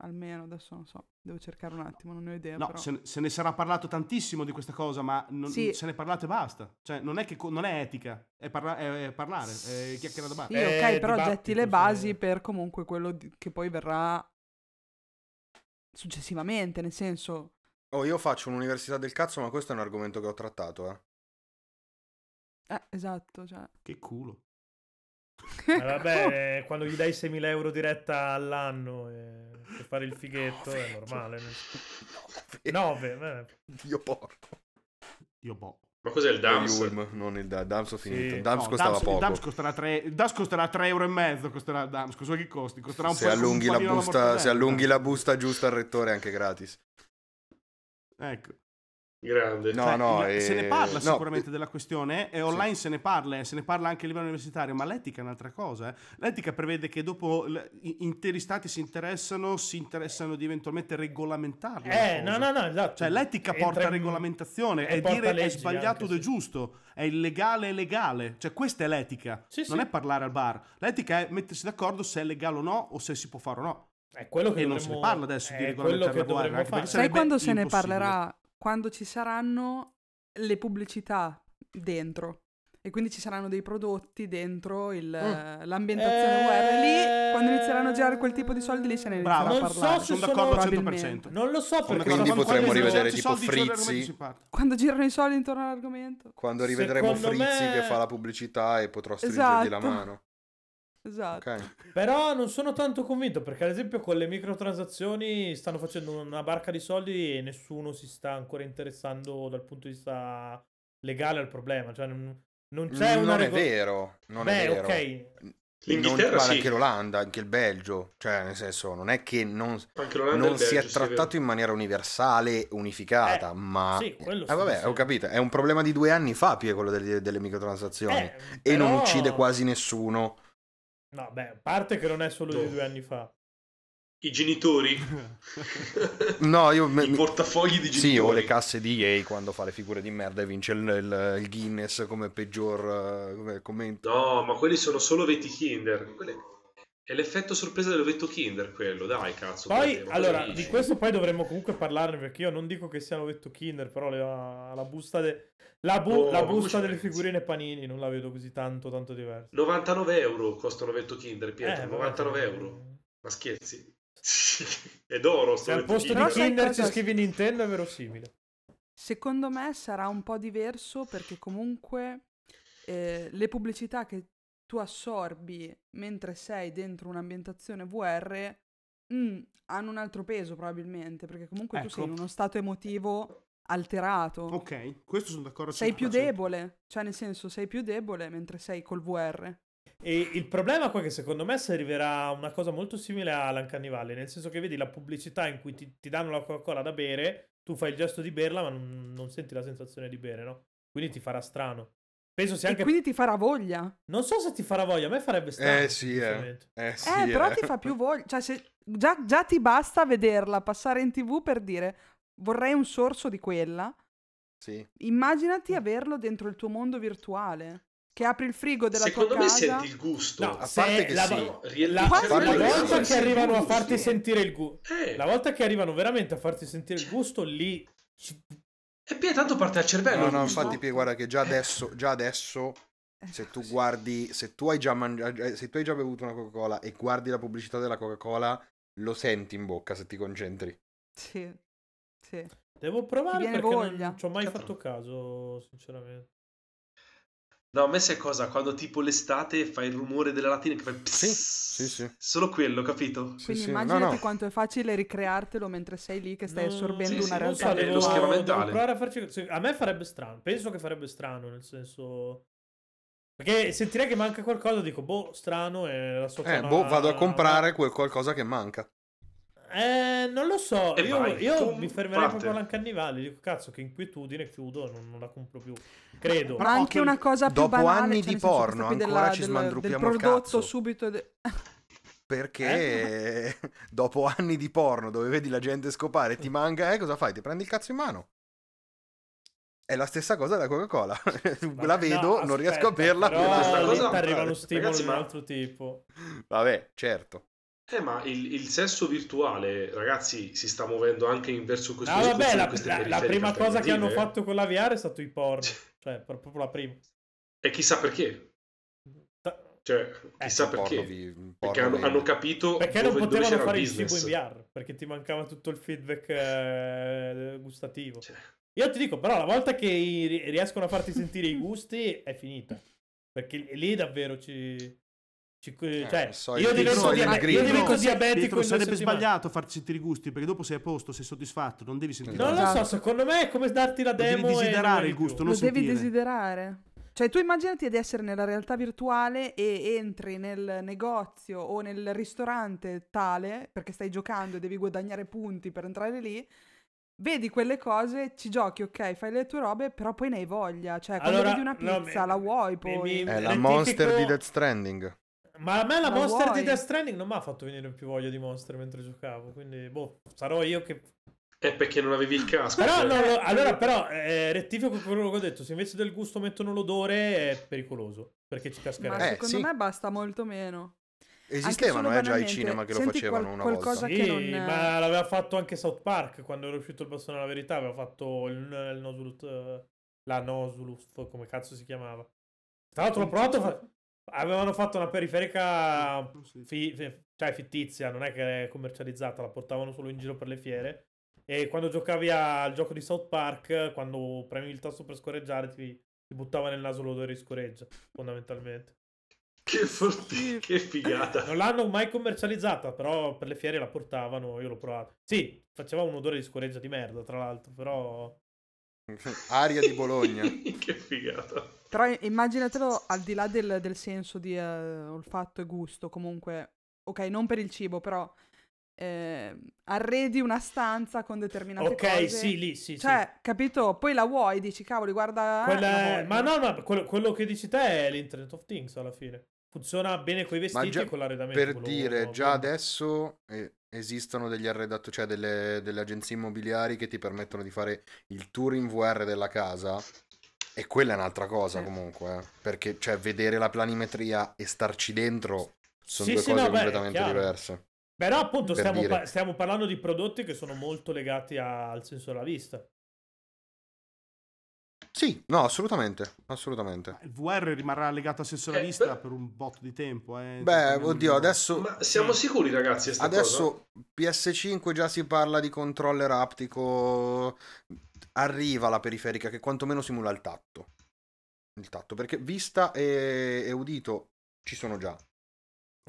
Almeno adesso non so, devo cercare un attimo, non ne ho idea.
No,
però.
se, ne, se, ne sarà parlato tantissimo di questa cosa, ma non, sì. se ne è parlato e basta. Cioè, non è, che, non è etica, è, parla, è, è parlare, è chiacchierare da bar.
Sì, ok, però getti le basi sì. per comunque quello di, che poi verrà successivamente, nel senso...
Oh, io faccio un'università del cazzo, ma questo è un argomento che ho trattato, eh.
Eh, esatto, cioè...
Che culo.
Eh, vabbè, <laughs> quando gli dai 6.000 euro diretta all'anno e per fare il fighetto è normale. 9, beh.
Dio porco.
Dio boh.
Ma cos'è il DAMS?
Ulm, non il DAMS ho finito. Sì. DAMS no, costava
Dams,
poco.
Il DAMS costerà 3, il DAMS costerà 3 euro e mezzo. Costerà DAMS. Cosa che costi? Costerà un
se
po'
allunghi la busta, Se allunghi la busta giusta al rettore anche gratis.
Ecco.
Grande.
No, cioè, no,
e... Se ne parla sicuramente no. della questione e online sì. se ne parla, se ne parla anche a livello universitario, ma l'etica è un'altra cosa. Eh. L'etica prevede che dopo interi stati si interessano, si interessano di eventualmente regolamentarlo.
Eh, no, no, no, esatto.
Cioè l'etica Entra porta a regolamentazione e dire è sbagliato ed è giusto, è illegale e legale. Cioè questa è l'etica, sì, non sì. è parlare al bar. L'etica è mettersi d'accordo se è legale o no o se si può fare o no.
È quello che
e
dovremmo...
non se ne parla adesso di regolamentare la guerra.
Sai quando se ne parlerà quando ci saranno le pubblicità dentro. E quindi ci saranno dei prodotti dentro il, mm. l'ambientazione eh... web. Lì, quando inizieranno a girare quel tipo di soldi, lì se ne inizierà
Bravo,
a parlare.
So sono d'accordo al 100%.
Non lo so perché...
Quindi potremmo rivedere tipo Frizzi.
Quando girano i soldi intorno all'argomento.
Quando rivedremo Secondo Frizzi me... che fa la pubblicità e potrò stringergli esatto. la mano.
Esatto. Okay.
Però non sono tanto convinto perché ad esempio con le microtransazioni stanno facendo una barca di soldi e nessuno si sta ancora interessando dal punto di vista legale al problema. Cioè non, non c'è
non
una...
Non è vero. Non
Beh,
è vero.
ok.
L'Inghilterra
non,
sì.
anche l'Olanda, anche il Belgio, cioè nel senso non è che non, non si è trattato sì, in maniera universale, unificata,
eh,
ma
sì,
eh, vabbè, sì. ho capito, è un problema di due anni fa più quello delle, delle microtransazioni
eh,
e
però...
non uccide quasi nessuno
No, beh, a parte che non è solo no. di due anni fa.
I genitori? <laughs>
no, io...
I portafogli di genitori?
Sì, o le casse di EA quando fa le figure di merda e vince il, il, il Guinness come peggior uh, come commento.
No, ma quelli sono solo veti Kinder. Quelle... È l'effetto sorpresa dell'ovetto Kinder quello, dai cazzo.
Poi, allora, di questo poi dovremmo comunque parlarne perché io non dico che sia l'ovetto Kinder, però la, la busta, de... la bu... oh, la busta delle figurine panini non la vedo così tanto, tanto diversa.
99 euro costa un ovetto Kinder, Pietro, eh, 99 vabbè, euro. Ma scherzi? <laughs> è d'oro sto
Se al posto
Kinder.
di Kinder ci scrivi Nintendo è verosimile.
Secondo me sarà un po' diverso perché comunque eh, le pubblicità che tu assorbi mentre sei dentro un'ambientazione VR mm, hanno un altro peso probabilmente, perché comunque ecco. tu sei in ecco. uno stato emotivo alterato.
Ok, questo sono d'accordo.
Sei più debole, cioè nel senso sei più debole mentre sei col VR.
E il problema qua è che secondo me si arriverà a una cosa molto simile a Valley, nel senso che vedi la pubblicità in cui ti, ti danno la Coca-Cola da bere, tu fai il gesto di berla ma non, non senti la sensazione di bere, no? Quindi ti farà strano. Penso sia anche...
E quindi ti farà voglia.
Non so se ti farà voglia, a me farebbe strano.
Eh sì, eh. Eh, sì,
eh, però ti fa più <laughs> voglia. Cioè, se... già, già ti basta vederla passare in tv per dire vorrei un sorso di quella.
Sì.
Immaginati averlo dentro il tuo mondo virtuale. Che apri il frigo della
Secondo
tua casa.
Secondo me senti il gusto.
No,
a parte che
la,
sì.
La, la, la volta che arrivano a farti sentire il gusto.
Eh.
La volta che arrivano veramente a farti sentire il gusto, lì
e poi tanto parte al cervello.
No, no, infatti, Pia, guarda che già adesso, già adesso se tu guardi, se tu hai già mangiato, eh, se tu hai già bevuto una Coca-Cola e guardi la pubblicità della Coca-Cola, lo senti in bocca se ti concentri.
Sì, sì.
Devo provare perché voglia. non ci ho mai certo. fatto caso, sinceramente.
No, a me sai cosa? Quando tipo l'estate fai il rumore delle latine che fai
pss, sì, sì, sì.
Solo quello, capito?
Quindi sì, immaginati no, no. quanto è facile ricreartelo mentre sei lì che stai no, assorbendo sì, una realtà.
So, devo, lo schema mentale.
A, farci... a me farebbe strano, penso che farebbe strano, nel senso... Perché sentirei che manca qualcosa, dico, boh, strano e la
so Eh, boh, vado a comprare quel qualcosa che manca.
Eh, non lo so, e io, vai, io mi fermerei parte. proprio all'ancannivali, dico cazzo che inquietudine, chiudo, non, non la compro più, credo.
Ma anche una cosa più
dopo
banale,
anni cioè, di porno ancora della, ci smandruppiamo
del prodotto
cazzo.
subito... De... <laughs>
Perché eh? dopo anni di porno dove vedi la gente scopare ti manca, eh, cosa fai? Ti prendi il cazzo in mano? È la stessa cosa della Coca-Cola. <laughs> la vedo, no, aspetta, non riesco a berla.
Però lì ti arriva uno stimolo di un altro tipo.
Vabbè, certo.
Eh, ma il, il, sesso virtuale, ragazzi, si sta muovendo anche in verso questo.
No, vabbè, la, la, la prima cosa che hanno fatto con la VR è stato i porn. cioè, proprio la prima.
E chissà perché. Cioè, eh, chissà eh, perché. Vi, perché hanno, hanno, capito.
Perché non potevano fare il cibo in VR? Perché ti mancava tutto il feedback eh, gustativo. Cioè. Io ti dico, però, la volta che riescono a farti sentire i gusti, è finita. Perché lì davvero ci. Eh, cioè, so, io, divento, dia- io divento diabetico.
sarebbe sbagliato farti sentire i gusti perché dopo sei a posto, sei soddisfatto, non devi sentire.
Non lo so, secondo me è come darti la demo.
Lo devi desiderare il gusto, non
lo
sentire.
devi desiderare. Cioè, tu immaginati di essere nella realtà virtuale e entri nel negozio o nel ristorante tale, perché stai giocando e devi guadagnare punti per entrare lì vedi quelle cose, ci giochi, ok, fai le tue robe, però poi ne hai voglia. Cioè, quando allora, vedi una pizza, no, la vuoi poi. Mi,
mi, è la monster di Death Stranding.
Ma a me la, la monster vuoi? di Death Stranding non mi ha fatto venire più voglia di monster mentre giocavo. Quindi, boh, sarò io che.
È perché non avevi il casco.
però, cioè. no, no, allora, però, eh, rettifico quello che ho detto. Se invece del gusto mettono l'odore, è pericoloso. Perché ci cascherà.
Ma eh, secondo sì. me basta molto meno.
Esistevano eh, già i cinema che lo facevano qual- una volta.
Sì, non... ma l'aveva fatto anche South Park quando era uscito il bastone della verità. Aveva fatto il, il Nosulus, la Nosulus, come cazzo si chiamava. Tra l'altro l'ho provato. Avevano fatto una periferica fi... cioè fittizia, non è che è commercializzata, la portavano solo in giro per le fiere. E quando giocavi al gioco di South Park, quando premi il tasto per scorreggiare, ti, ti buttava nel naso l'odore di scoreggia, fondamentalmente.
Che, forti, che figata.
Non l'hanno mai commercializzata, però per le fiere la portavano, io l'ho provato. Sì, faceva un odore di scoreggia di merda, tra l'altro, però... <laughs>
Aria di Bologna. <laughs>
che figata.
Però immaginatelo al di là del, del senso di uh, olfatto e gusto, comunque, ok, non per il cibo, però eh, arredi una stanza con determinate
okay,
cose.
Ok, sì, lì, sì.
Cioè,
sì.
capito? Poi la vuoi, dici, cavoli, guarda...
Quella... Ma no, ma quello, quello, che dici te è l'Internet of Things alla fine. Funziona bene con i vestiti già, e con l'arredamento.
Per dire, già adesso eh, esistono degli arredati, cioè delle, delle, agenzie immobiliari che ti permettono di fare il tour in VR della casa. E quella è un'altra cosa eh. comunque, eh. perché cioè, vedere la planimetria e starci dentro sono sì, due sì, cose no, completamente beh, diverse.
Però appunto stiamo, pa- stiamo, parlando di prodotti che sono molto legati a- al senso della vista.
Sì, no, assolutamente, assolutamente.
Il VR rimarrà legato al senso della eh, vista beh... per un botto di tempo. Eh.
Beh, oddio, adesso...
Ma siamo sicuri ragazzi?
Adesso cosa? PS5 già si parla di controller aptico, arriva la periferica che quantomeno simula il tatto. Il tatto, perché vista e, e udito ci sono già.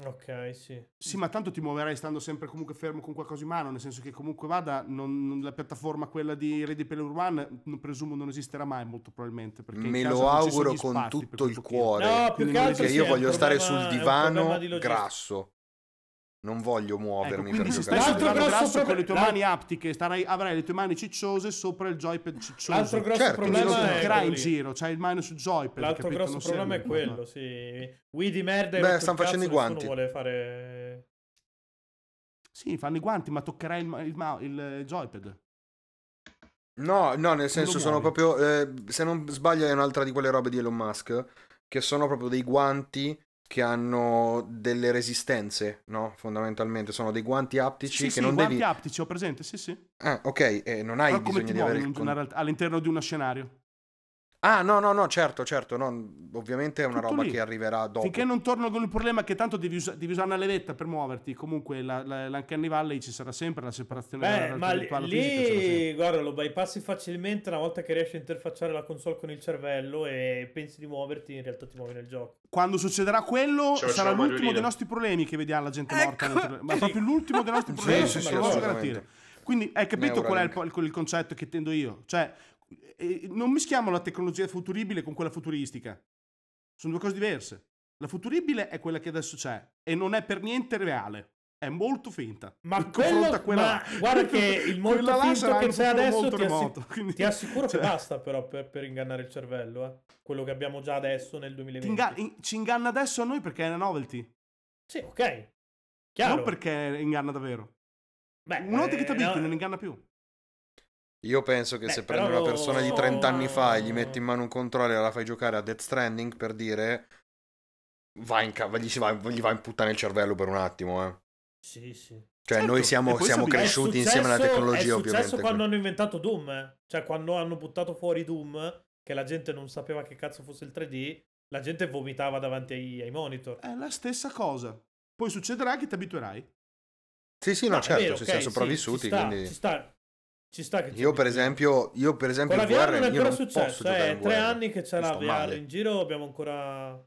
Ok, sì.
Sì, ma tanto ti muoverai stando sempre comunque fermo con qualcosa in mano, nel senso che comunque vada, non, non, la piattaforma quella di Ready Player One non, presumo non esisterà mai molto probabilmente.
Me lo auguro con tutto il cuore. No, più che altro io voglio stare sul divano grasso. Non voglio muovermi
ecco, quindi se stai sul divano grasso con le tue mani aptiche, starai, avrai le tue mani cicciose sopra il joypad ciccioso.
L'altro grosso certo, problema
è in giro, c'hai il mano sul joypad.
L'altro
capito?
grosso problema è quello, sì. Wii di merda
Beh, stanno facendo i guanti.
vuole fare
Sì, fanno i guanti, ma toccherai il, il, il, il joypad.
No, no, nel senso sono proprio eh, se non sbaglio è un'altra di quelle robe di Elon Musk che sono proprio dei guanti che hanno delle resistenze, no? Fondamentalmente sono dei guanti aptici
sì,
che
sì,
non
guanti
devi...
aptici, ho presente, sì, sì.
Ah, ok, eh, non hai Però bisogno di avere...
Con... all'interno di uno scenario?
Ah, no, no, no, certo, certo. No, ovviamente è una Tutto roba lì. che arriverà dopo.
Finché non torno con il problema che tanto devi, us- devi usare una levetta per muoverti. Comunque la, la, l'Uncanny Valley ci sarà sempre la separazione
Beh, della ma virtuale lì, guarda, lo bypassi facilmente una volta che riesci a interfacciare la console con il cervello e pensi di muoverti, in realtà ti muovi nel gioco.
Quando succederà quello, ciao, sarà ciao, l'ultimo dei nostri problemi che vediamo la gente ecco. morta. Ma proprio <laughs> l'ultimo dei nostri problemi, sì, sì, sì, posso garantire. Quindi hai capito qual è il, il concetto che intendo io? Cioè, e non mischiamo la tecnologia futuribile con quella futuristica. Sono due cose diverse. La futuribile è quella che adesso c'è e non è per niente reale. È molto finta.
Ma, quello, quella... ma guarda che <laughs> il molto finto che c'è adesso ti,
remoto, assi... <laughs>
quindi... ti, assicuro cioè... che basta però per, per, ingannare il cervello. Eh. Quello che abbiamo già adesso nel 2020.
Inga... ci inganna adesso a noi perché è una novelty.
Sì, ok. Chiaro.
Non perché inganna davvero. Beh, una volta che ti abitui no... non inganna più.
Io penso che Beh, se prendi una persona di 30 anni fa e gli metti in mano un controller e la fai giocare a Death Stranding per dire va in ca- gli, va, gli va in puttana il cervello per un attimo, eh.
Sì, sì.
Cioè, certo. noi siamo, siamo cresciuti successo, insieme alla tecnologia, ovviamente. È
successo quando hanno inventato Doom, eh. Cioè, quando hanno buttato fuori Doom, che la gente non sapeva che cazzo fosse il 3D, la gente vomitava davanti ai, ai monitor.
È la stessa cosa. Poi succederà che ti abituerai.
Sì, sì, no, no certo, vero, se okay, siamo sopravvissuti,
sì, ci sta,
quindi...
Ci sta. Ci sta che
io, per esempio, io per esempio,
con la VR, non è ancora successo. È eh, tre anni che c'è la VR male. in giro. Abbiamo ancora.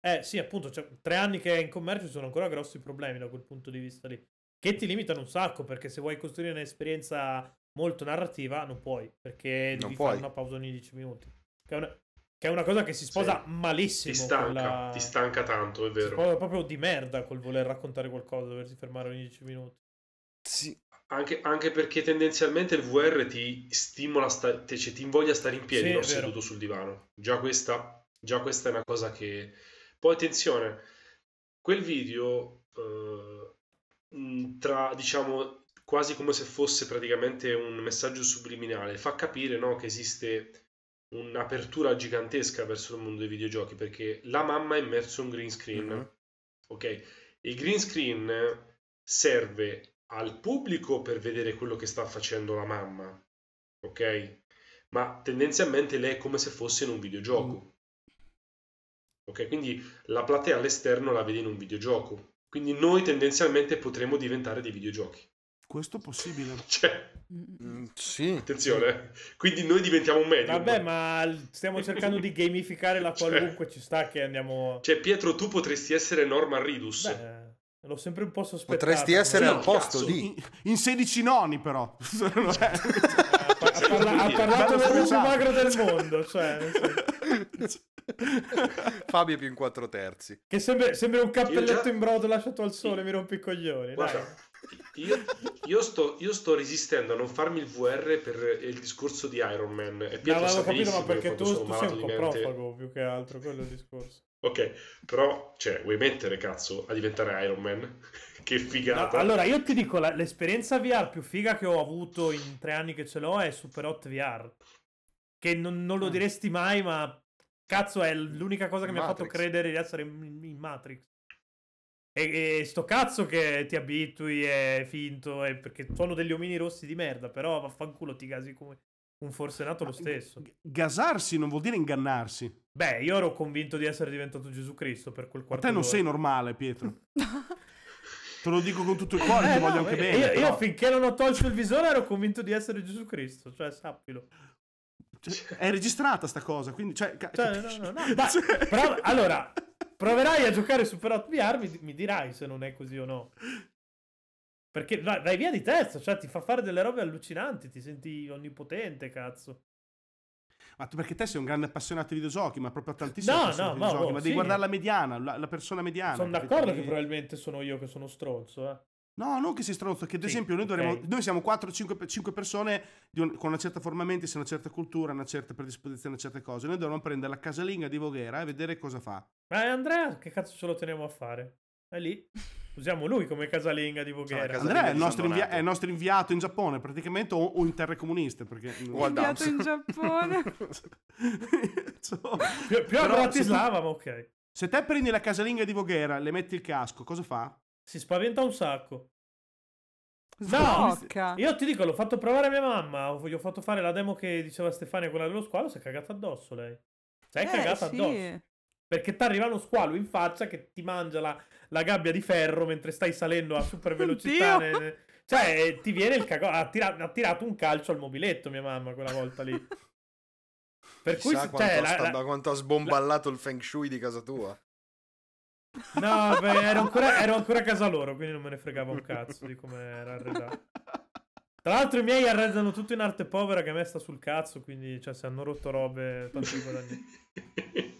Eh sì, appunto, cioè, tre anni che è in commercio ci sono ancora grossi problemi da quel punto di vista lì. Che ti limitano un sacco perché se vuoi costruire un'esperienza molto narrativa non puoi perché non devi puoi. fare una pausa ogni 10 minuti. Che è una, che è una cosa che si sposa sì. malissimo.
Ti stanca, la... ti stanca tanto, è vero. Si
sposa proprio di merda col voler raccontare qualcosa, doversi fermare ogni 10 minuti.
Sì, anche, anche, perché tendenzialmente il VR ti stimola, sta, te, cioè, ti invoglia a stare in piedi, sì, non seduto sul divano. Già questa, già questa, è una cosa che... Poi attenzione, quel video, eh, tra, diciamo, quasi come se fosse praticamente un messaggio subliminale, fa capire no, che esiste un'apertura gigantesca verso il mondo dei videogiochi, perché la mamma è immersa in un green screen. Mm-hmm. Ok? Il green screen serve al pubblico per vedere quello che sta facendo la mamma, ok? Ma tendenzialmente lei è come se fosse in un videogioco. Mm. Ok, quindi la platea all'esterno la vede in un videogioco. Quindi noi tendenzialmente potremo diventare dei videogiochi.
Questo è possibile? <laughs>
Cioè,
mm, sì.
Attenzione, quindi noi diventiamo un medium.
Vabbè, ma stiamo cercando di gamificare la <laughs> cioè qualunque, cioè, ci sta che andiamo...
Cioè, Pietro, tu potresti essere Norman Ridus.
Beh, L'ho sempre un po' sospettato.
Potresti essere al posto di...
In, in 16 noni, però. <laughs>
ha, parla- ha parlato l'uomo più magro del mondo. Cioè, <laughs>
Fabio più in 4 terzi.
Che sembra, sembra un cappelletto già... in brodo lasciato al sole, mi rompi i coglioni. Guarda,
io, io, sto, io, sto, resistendo a non farmi il VR per il discorso di Iron Man. E Pietro no, avevo capito,
ma perché tu, tu sei un po' profago più che altro, quello è il discorso.
Ok, però, cioè, vuoi mettere, cazzo, a diventare Iron Man? <laughs> che figata.
No, allora, io ti dico, la, l'esperienza VR più figa che ho avuto in tre anni che ce l'ho è Super Hot VR. Che non, non lo ah. diresti mai, ma cazzo è l'unica cosa che Matrix. mi ha fatto credere di essere in, in Matrix. E, e, sto cazzo che ti abitui è finto, è perché sono degli omini rossi di merda, però vaffanculo ti gasi come un forsenato lo stesso.
Gasarsi non vuol dire ingannarsi.
Beh, io ero convinto di essere diventato Gesù Cristo per quel quarto
Ma te non
d'ora.
sei normale, Pietro. <laughs> Te lo dico con tutto il cuore, eh, ti voglio no, anche
io,
bene.
Io,
però...
io, finché non ho tolto il visore ero convinto di essere Gesù Cristo, cioè sappilo.
Cioè, è registrata sta cosa, quindi... Cioè,
cioè no, no, no. Dai, cioè... però, allora, proverai a giocare Super Hot VR, mi, mi dirai se non è così o no. Perché vai, vai, via di testa, cioè ti fa fare delle robe allucinanti, ti senti onnipotente, cazzo.
Ma tu perché te sei un grande appassionato di videogiochi, ma proprio tantissimo no, no, ma, oh, ma devi sì. guardare la mediana, la, la persona mediana.
Sono d'accordo che probabilmente sono io che sono stronzo, eh.
No, non che sei stronzo, che ad sì, esempio noi, dovremmo, okay. noi siamo 4-5 persone un, con una certa forma mente, una certa cultura, una certa predisposizione a certe cose. Noi dovremmo prendere la casalinga di Voghera e vedere cosa fa.
Ma Andrea, che cazzo ce lo teniamo a fare? È lì. Usiamo lui come casalinga di Voghera.
No, Andrea è il, nostro invia- è il nostro inviato in Giappone, praticamente, o, o in terre comuniste. Perché...
Inviato in Giappone. <laughs>
so, più, più a Bratislava, ma ok.
Se te prendi la casalinga di Voghera, le metti il casco, cosa fa?
Si spaventa un sacco. No, io ti dico, l'ho fatto provare a mia mamma. Gli ho fatto fare la demo che diceva Stefania, quella dello squalo. Si è cagata addosso lei. Si è eh, cagata sì. addosso. Perché ti arriva uno squalo in faccia che ti mangia la, la gabbia di ferro mentre stai salendo a super <laughs> velocità. ne, cioè, ti viene il cagò. Ha, tirato, ha tirato un calcio al mobiletto mia mamma quella volta lì. <laughs>
Per cui Chissà quanto, cioè, la, la, quanto ha sbomballato la... il feng shui di casa tua.
No, beh, ero ancora, ero ancora a casa loro, quindi non me ne fregava un cazzo di come era arredato. Tra l'altro i miei arredano tutto in arte povera che a me sta sul cazzo, quindi cioè, se hanno rotto robe, tanti guadagni. <laughs>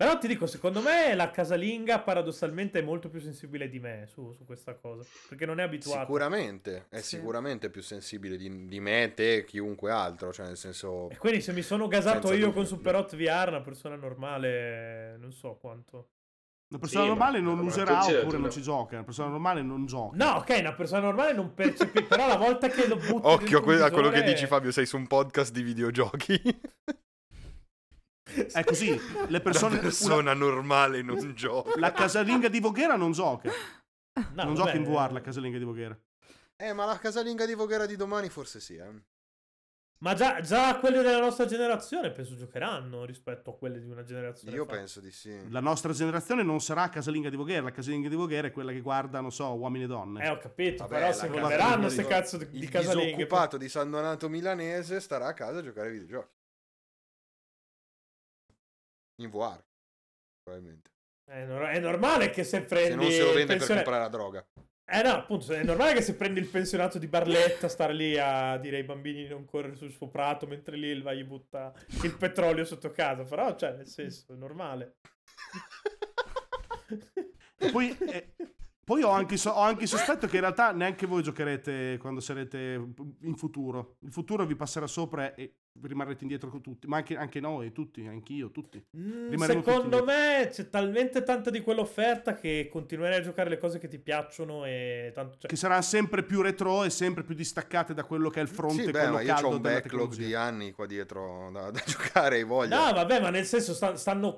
Però ti dico, secondo me la casalinga paradossalmente è molto più sensibile di me su, su questa cosa, perché non è abituato.
Sicuramente, è sì. sicuramente più sensibile di, di, me, te, chiunque altro, cioè nel senso...
E quindi se mi sono gasato io con Super Hot VR, una persona normale, non so quanto...
Una persona sì, normale non userà oppure non ci gioca. Una persona normale non gioca.
No, ok, una persona normale non percepisce. però la volta che lo butti.
Occhio a, que- a quello che dici, Fabio. Sei su un podcast di videogiochi. <laughs>
È così. Le persone.
Una persona una... normale non gioca.
La casalinga di Voghera non gioca. No, non gioca in VR la casalinga di Voghera.
Eh, ma la casalinga di Voghera di domani forse sì, eh.
Ma già, già quelle della nostra generazione penso giocheranno rispetto a quelle di una generazione.
Io
fa.
penso di sì.
La nostra generazione non sarà casalinga di Voghera. La casalinga di Voghera è quella che guarda, non so, uomini e donne.
Eh, ho capito. Vabbè, però se guarderanno queste cazzo di, di casalinghe.
Il disoccupato di San Donato milanese starà a casa a giocare ai videogiochi. In VR, probabilmente.
È, no- è normale che se prendi. Se
non se lo vende pensione... per comprare la droga.
Eh no, appunto, è normale che se prendi il pensionato di Barletta stare lì a dire ai bambini di non correre sul suo prato mentre l'Ilva gli butta il petrolio sotto casa, però cioè, nel senso, è normale.
Poi, eh, poi ho, anche so- ho anche il sospetto che in realtà neanche voi giocherete quando sarete in futuro. Il futuro vi passerà sopra e rimarrete indietro con tutti, ma anche, anche noi, tutti, anch'io, tutti.
Mm, secondo tutti me c'è talmente tanta di quell'offerta che continuerai a giocare le cose che ti piacciono e tanto,
cioè... che saranno sempre più retro e sempre più distaccate da quello che è il fronte
sì, beh,
quello
ma io ho un backlog di anni qua dietro da, da <laughs> giocare hai voglia.
No, vabbè, ma nel senso stanno, stanno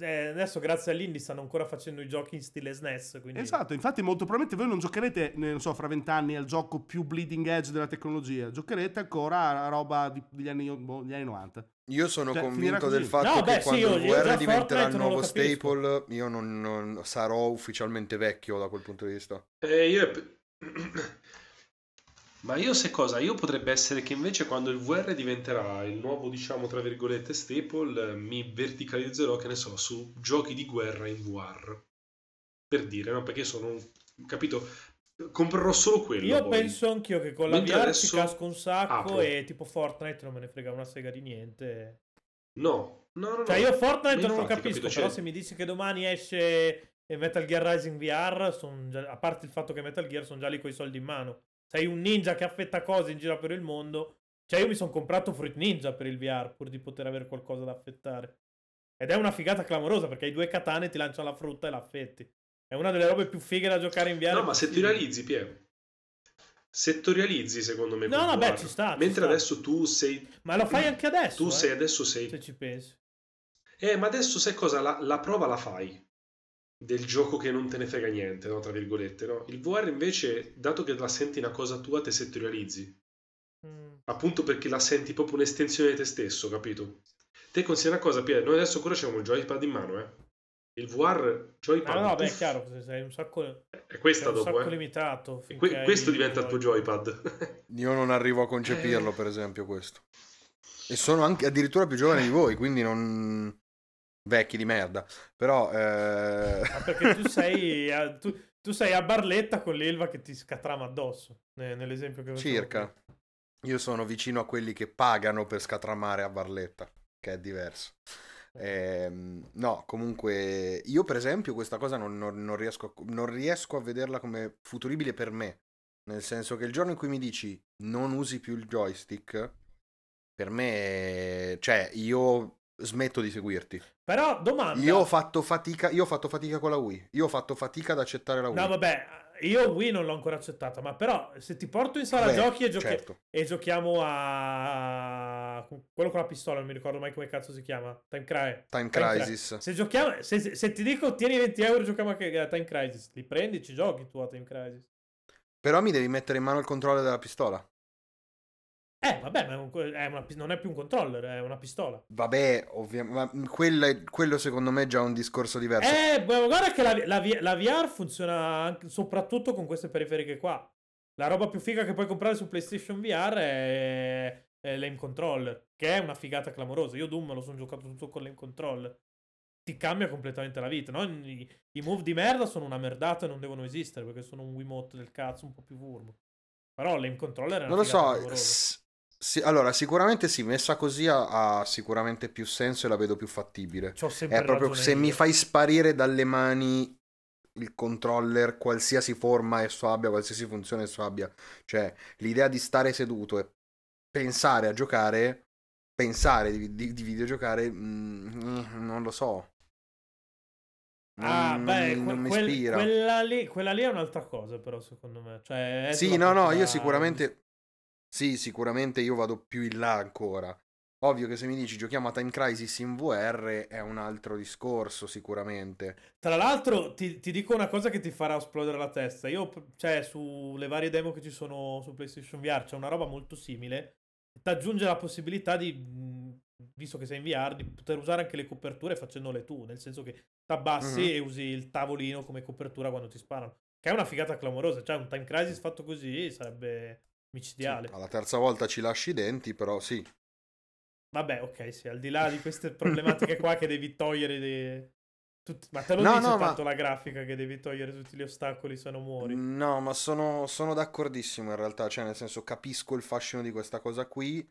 eh, adesso grazie all'indie stanno ancora facendo i giochi in stile SNES, quindi...
Esatto, infatti molto probabilmente voi non giocherete, non so, fra vent'anni al gioco più bleeding edge della tecnologia, giocherete ancora a roba di, degli anni boh, gli anni 90.
Io sono cioè, convinto del fatto no, che beh, quando sì, il VR diventerà il nuovo staple, io non, non, sarò ufficialmente vecchio da quel punto di vista.
Eh, io... <clears throat> Ma io sai cosa? Io potrebbe essere che invece quando il VR diventerà il nuovo, diciamo, tra virgolette, staple, mi verticalizzerò, che ne so, su giochi di guerra in VR. Per dire, no? Perché sono un... Capito? Comprerò solo quello.
Io poi. penso anch'io che con la Mentre VR ci casco un sacco apro. e tipo Fortnite non me ne frega una sega di niente.
No, no, no.
Cioè io Fortnite non lo capisco, capito, però cioè... se mi dici che domani esce Metal Gear Rising VR, già... a parte il fatto che Metal Gear sono già lì con i soldi in mano. Sei un ninja che affetta cose in giro per il mondo. Cioè io mi sono comprato Fruit Ninja per il VR pur di poter avere qualcosa da affettare. Ed è una figata clamorosa perché hai due katane, ti lanciano la frutta e l'affetti. È una delle robe più fighe da giocare in VR.
No, ma settorializzi, Piero. Settorializzi, secondo me.
No, no, beh, ci sta.
Mentre
ci
adesso sta. tu sei.
Ma lo fai anche adesso.
Tu
eh?
sei adesso sei.
Se ci pensi.
Eh, ma adesso sai cosa? La, la, prova la fai. Del gioco che non te ne frega niente, no? Tra virgolette, no? Il VR invece, dato che la senti una cosa tua, te settorializzi. Mm. Appunto perché la senti proprio un'estensione di te stesso, capito? Te considera una cosa, Piero. Noi adesso ancora abbiamo il joypad in mano, eh il VR joypad.
Ah, no, beh, è chiaro, sei un sacco.
È questa
è
dopo,
un sacco
eh.
limitato.
Que- questo diventa il tuo joypad. <laughs>
Io non arrivo a concepirlo, per esempio, questo. E sono anche addirittura più giovane di voi, quindi non. vecchi di merda. Però. Eh...
Ma perché tu <laughs> sei. A, tu, tu, sei a Barletta con l'Elva che ti scatrama addosso. Nell'esempio che
Circa. Io sono vicino a quelli che pagano per scatramare a Barletta, che è diverso. Eh, no, comunque io per esempio questa cosa non, non, non, riesco a, non riesco a vederla come futuribile per me. Nel senso che il giorno in cui mi dici non usi più il joystick, per me, cioè io smetto di seguirti.
Però domanda.
Io ho fatto fatica, io ho fatto fatica con la Wii. Io ho fatto fatica ad accettare la Wii.
No, vabbè, io Wii non l'ho ancora accettata, ma però se ti porto in sala Beh, giochi e, giochi- certo. e, giochiamo a quello con la pistola, non mi ricordo mai come cazzo si chiama. Time, Cry-
Time, Time Crisis.
Cry- se, giochiamo, se, se, ti dico tieni 20 euro giochiamo anche a Time Crisis, li prendi, ci giochi tu a Time Crisis.
Però mi devi mettere in mano il controllo della pistola.
Eh, vabbè, ma è un, è una, non è più un controller, è una pistola.
Vabbè, ovviamente, ma quello, quello, secondo me è già un discorso diverso.
Eh, guarda che la, la, la VR funziona anche, soprattutto con queste periferiche qua. La roba più figa che puoi comprare su PlayStation VR è, è l'aim controller, che è una figata clamorosa. Io Doom me lo sono giocato tutto con l'aim controller. Ti cambia completamente la vita, no? I, I, move di merda sono una merdata e non devono esistere perché sono un Wiimote del cazzo un po' più furbo. Però l'aim controller è una
Non lo
so,
sì, allora, sicuramente sì, messa così ha, ha, sicuramente più senso e la vedo più fattibile. È proprio se mi fai sparire dalle mani il controller, qualsiasi forma esso abbia, qualsiasi funzione esso abbia, cioè l'idea di stare seduto e pensare a giocare, pensare di, di, di videogiocare, mm, non lo so.
Non, ah, beh, non, non mi quel, ispira. Quella lì, quella lì, è un'altra cosa, però, secondo me. Cioè,
sì, no, no, io sicuramente sì, sicuramente io vado più in là ancora. Ovvio che se mi dici giochiamo a Time Crisis in VR è un altro discorso, sicuramente.
Tra l'altro, ti, ti, dico una cosa che ti farà esplodere la testa. Io, cioè, sulle varie demo che ci sono su PlayStation VR, c'è una roba molto simile. Ti aggiunge la possibilità di, visto che sei in VR, di poter usare anche le coperture facendole tu. Nel senso che t'abbassi mm-hmm. e usi il tavolino come copertura quando ti sparano. Che è una figata clamorosa. Cioè, un Time Crisis fatto così sarebbe micidiale.
Sì, alla terza volta ci lasci i denti, però sì.
Vabbè, ok, sì, al di là di queste <laughs> problematiche qua che devi togliere dei... Tutti... Ma te lo no, dice no, tanto ma... la grafica che devi togliere tutti gli ostacoli se non muori?
No, ma sono, sono d'accordissimo in realtà, cioè nel senso capisco il fascino di questa cosa qui,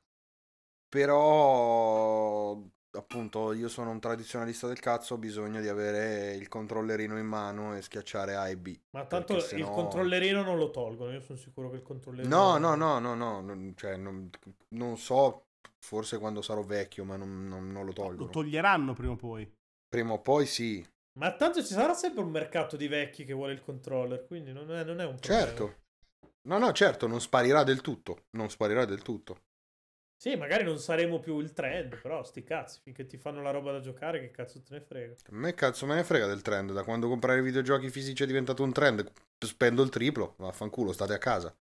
però appunto io sono un tradizionalista del cazzo, ho bisogno di avere il controllerino in mano e schiacciare A e B.
Ma tanto il no... controllerino non lo tolgono, io sono sicuro che il controllerino...
No, no, no, no, no, non, cioè, non, non so, forse quando sarò vecchio, ma non, non, non lo tolgono.
Lo toglieranno prima o poi.
Prima o poi sì.
Ma tanto ci sarà sempre un mercato di vecchi che vuole il controller, quindi non è, non è un problema.
Certo. No, no, certo, non sparirà del tutto. Non sparirà del tutto.
Sì, magari non saremo più il trend, però sti cazzi, finché ti fanno la roba da giocare, che cazzo te ne frega?
A me cazzo me ne frega del trend, da quando comprare videogiochi fisici è diventato un trend, spendo il triplo, vaffanculo, state a casa.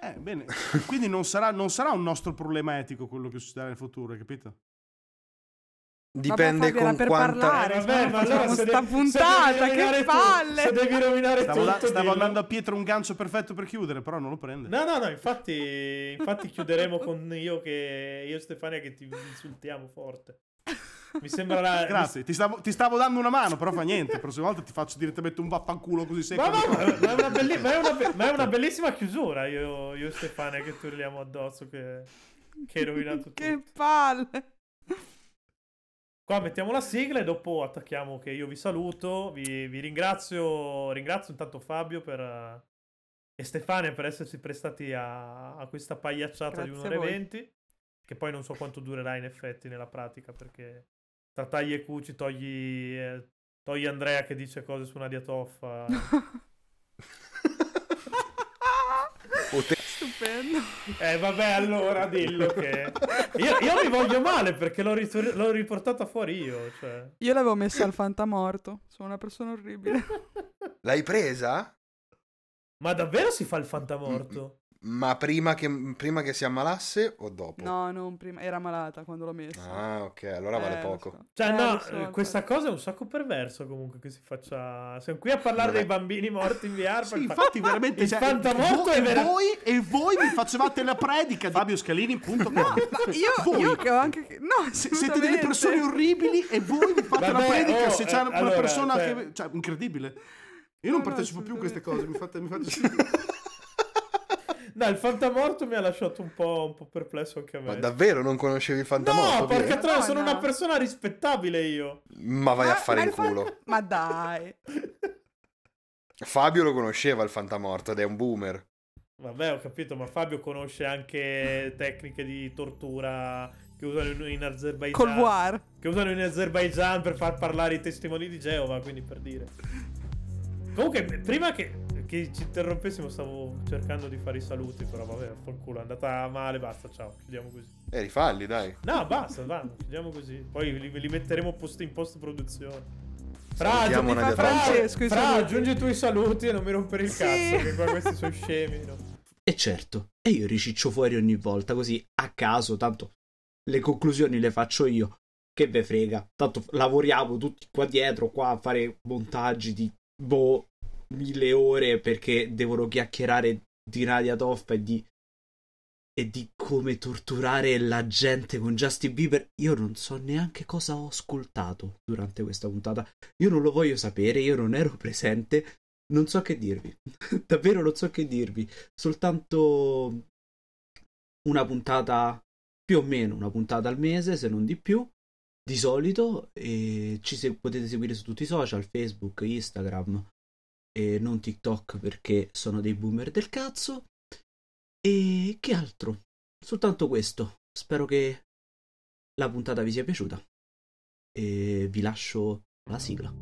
Eh, bene, quindi non sarà, non sarà un nostro problema etico quello che succederà nel futuro, capito?
Dipende Vabbè, con per quanta...
parlare, Vabbè, ma allora sta devi, puntata, che palle!
Se devi rovinare
stavo,
tutto,
stavo andando a Pietro un gancio perfetto per chiudere, però non lo prende.
No, no, no, infatti, infatti chiuderemo con io che io e Stefania che ti insultiamo forte. Mi sembra la... <laughs>
Grazie, ti stavo, ti stavo, dando una mano, però fa niente. La prossima volta ti faccio direttamente un vaffanculo così secco.
Ma, ma, ma, è, una belli- ma, è, una, ma è una bellissima chiusura. Io, io e Stefania che turliamo addosso, che, che hai rovinato <laughs> tutto.
che palle!
Qua mettiamo la sigla e dopo attacchiamo che io vi saluto, vi, vi ringrazio, ringrazio intanto Fabio per, e Stefania per essersi prestati a, a questa pagliacciata Grazie di un'ora e venti, che poi non so quanto durerà in effetti nella pratica perché tra tagli e cuci togli, eh, togli Andrea che dice cose su Nadia Toffa. <laughs> <laughs>
Stupendo.
Eh vabbè, allora dillo che... Io, io mi voglio male perché l'ho, ritor- l'ho riportata fuori io. Cioè.
Io l'avevo messa al fantamorto. Sono una persona orribile.
L'hai presa?
Ma davvero si fa il fantamorto?
Ma prima che, prima che, si ammalasse o dopo?
No, non prima, era malata quando l'ho messa.
Ah, ok, allora vale eh, poco. So.
Cioè, eh, no, so, questa so. cosa è un sacco perverso comunque che si faccia... Siamo qui a parlare Vabbè. dei bambini morti in VR.
sì, infatti fa... veramente...
Il cioè, fantamorto è
vera... voi, e voi mi facevate la predica di fabioscalini.com
No, ma io, <laughs> io che ho anche... No,
siete delle persone orribili e voi mi fate Vabbè, la predica oh, se c'è eh, una allora, persona cioè... che... Cioè, incredibile. Io non no, partecipo no, più a queste cose, mi fate... Mi fate...
No, il fantamorto mi ha lasciato un po', un po', perplesso anche a me.
Ma davvero non conoscevi il fantamorto?
No, perché no, sono no. una persona rispettabile io.
Ma vai ma, a fare in culo.
Fant- ma dai. <laughs>
Fabio lo conosceva il fantamorto ed è un boomer.
Vabbè, ho capito, ma Fabio conosce anche <laughs> tecniche di tortura che usano in Azerbaijan.
Col war.
Che usano in Azerbaijan per far parlare i testimoni di Geova, quindi per dire. <laughs> Comunque, prima che che ci interrompessimo stavo cercando di fare i saluti, però vabbè, fanculo, è andata male, basta, ciao, chiudiamo così.
Eh, rifalli, dai.
No, basta, va, chiudiamo così. Poi li, li metteremo post in post produzione. Fra, aggiungi, fra, Francesco, fra, aggiungi tu i saluti e non mi rompere il sì. cazzo, che qua questi sono scemi. No?
E certo, e io riciccio fuori ogni volta, così a caso, tanto le conclusioni le faccio io. Che ve frega, tanto lavoriamo tutti qua dietro, qua a fare montaggi di boh, mille ore perché devono chiacchierare di Nadia Toff e di e di come torturare la gente con Justin Bieber, io non so neanche cosa ho ascoltato durante questa puntata. Io non lo voglio sapere, io non ero presente, non so che dirvi. <laughs> Davvero non so che dirvi. Soltanto una puntata, più o meno una puntata al mese, se non di più. Di solito, e ci se- potete seguire su tutti i social, Facebook, Instagram e non TikTok perché sono dei boomer del cazzo. E che altro? Soltanto questo. Spero che la puntata vi sia piaciuta. E vi lascio la sigla.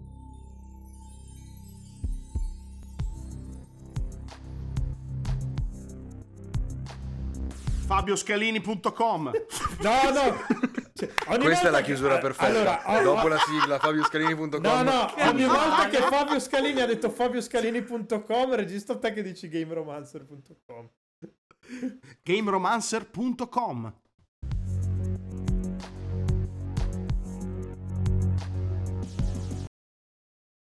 FabioScalini.com
No, no. <laughs>
Cioè, Questa è la chiusura che... perfetta. Allora, Dopo la sigla FabioScalini.com
No, no, ogni volta che Fabio Scalini ha detto FabioScalini.com registro te che dici GameRomancer.com
GameRomancer.com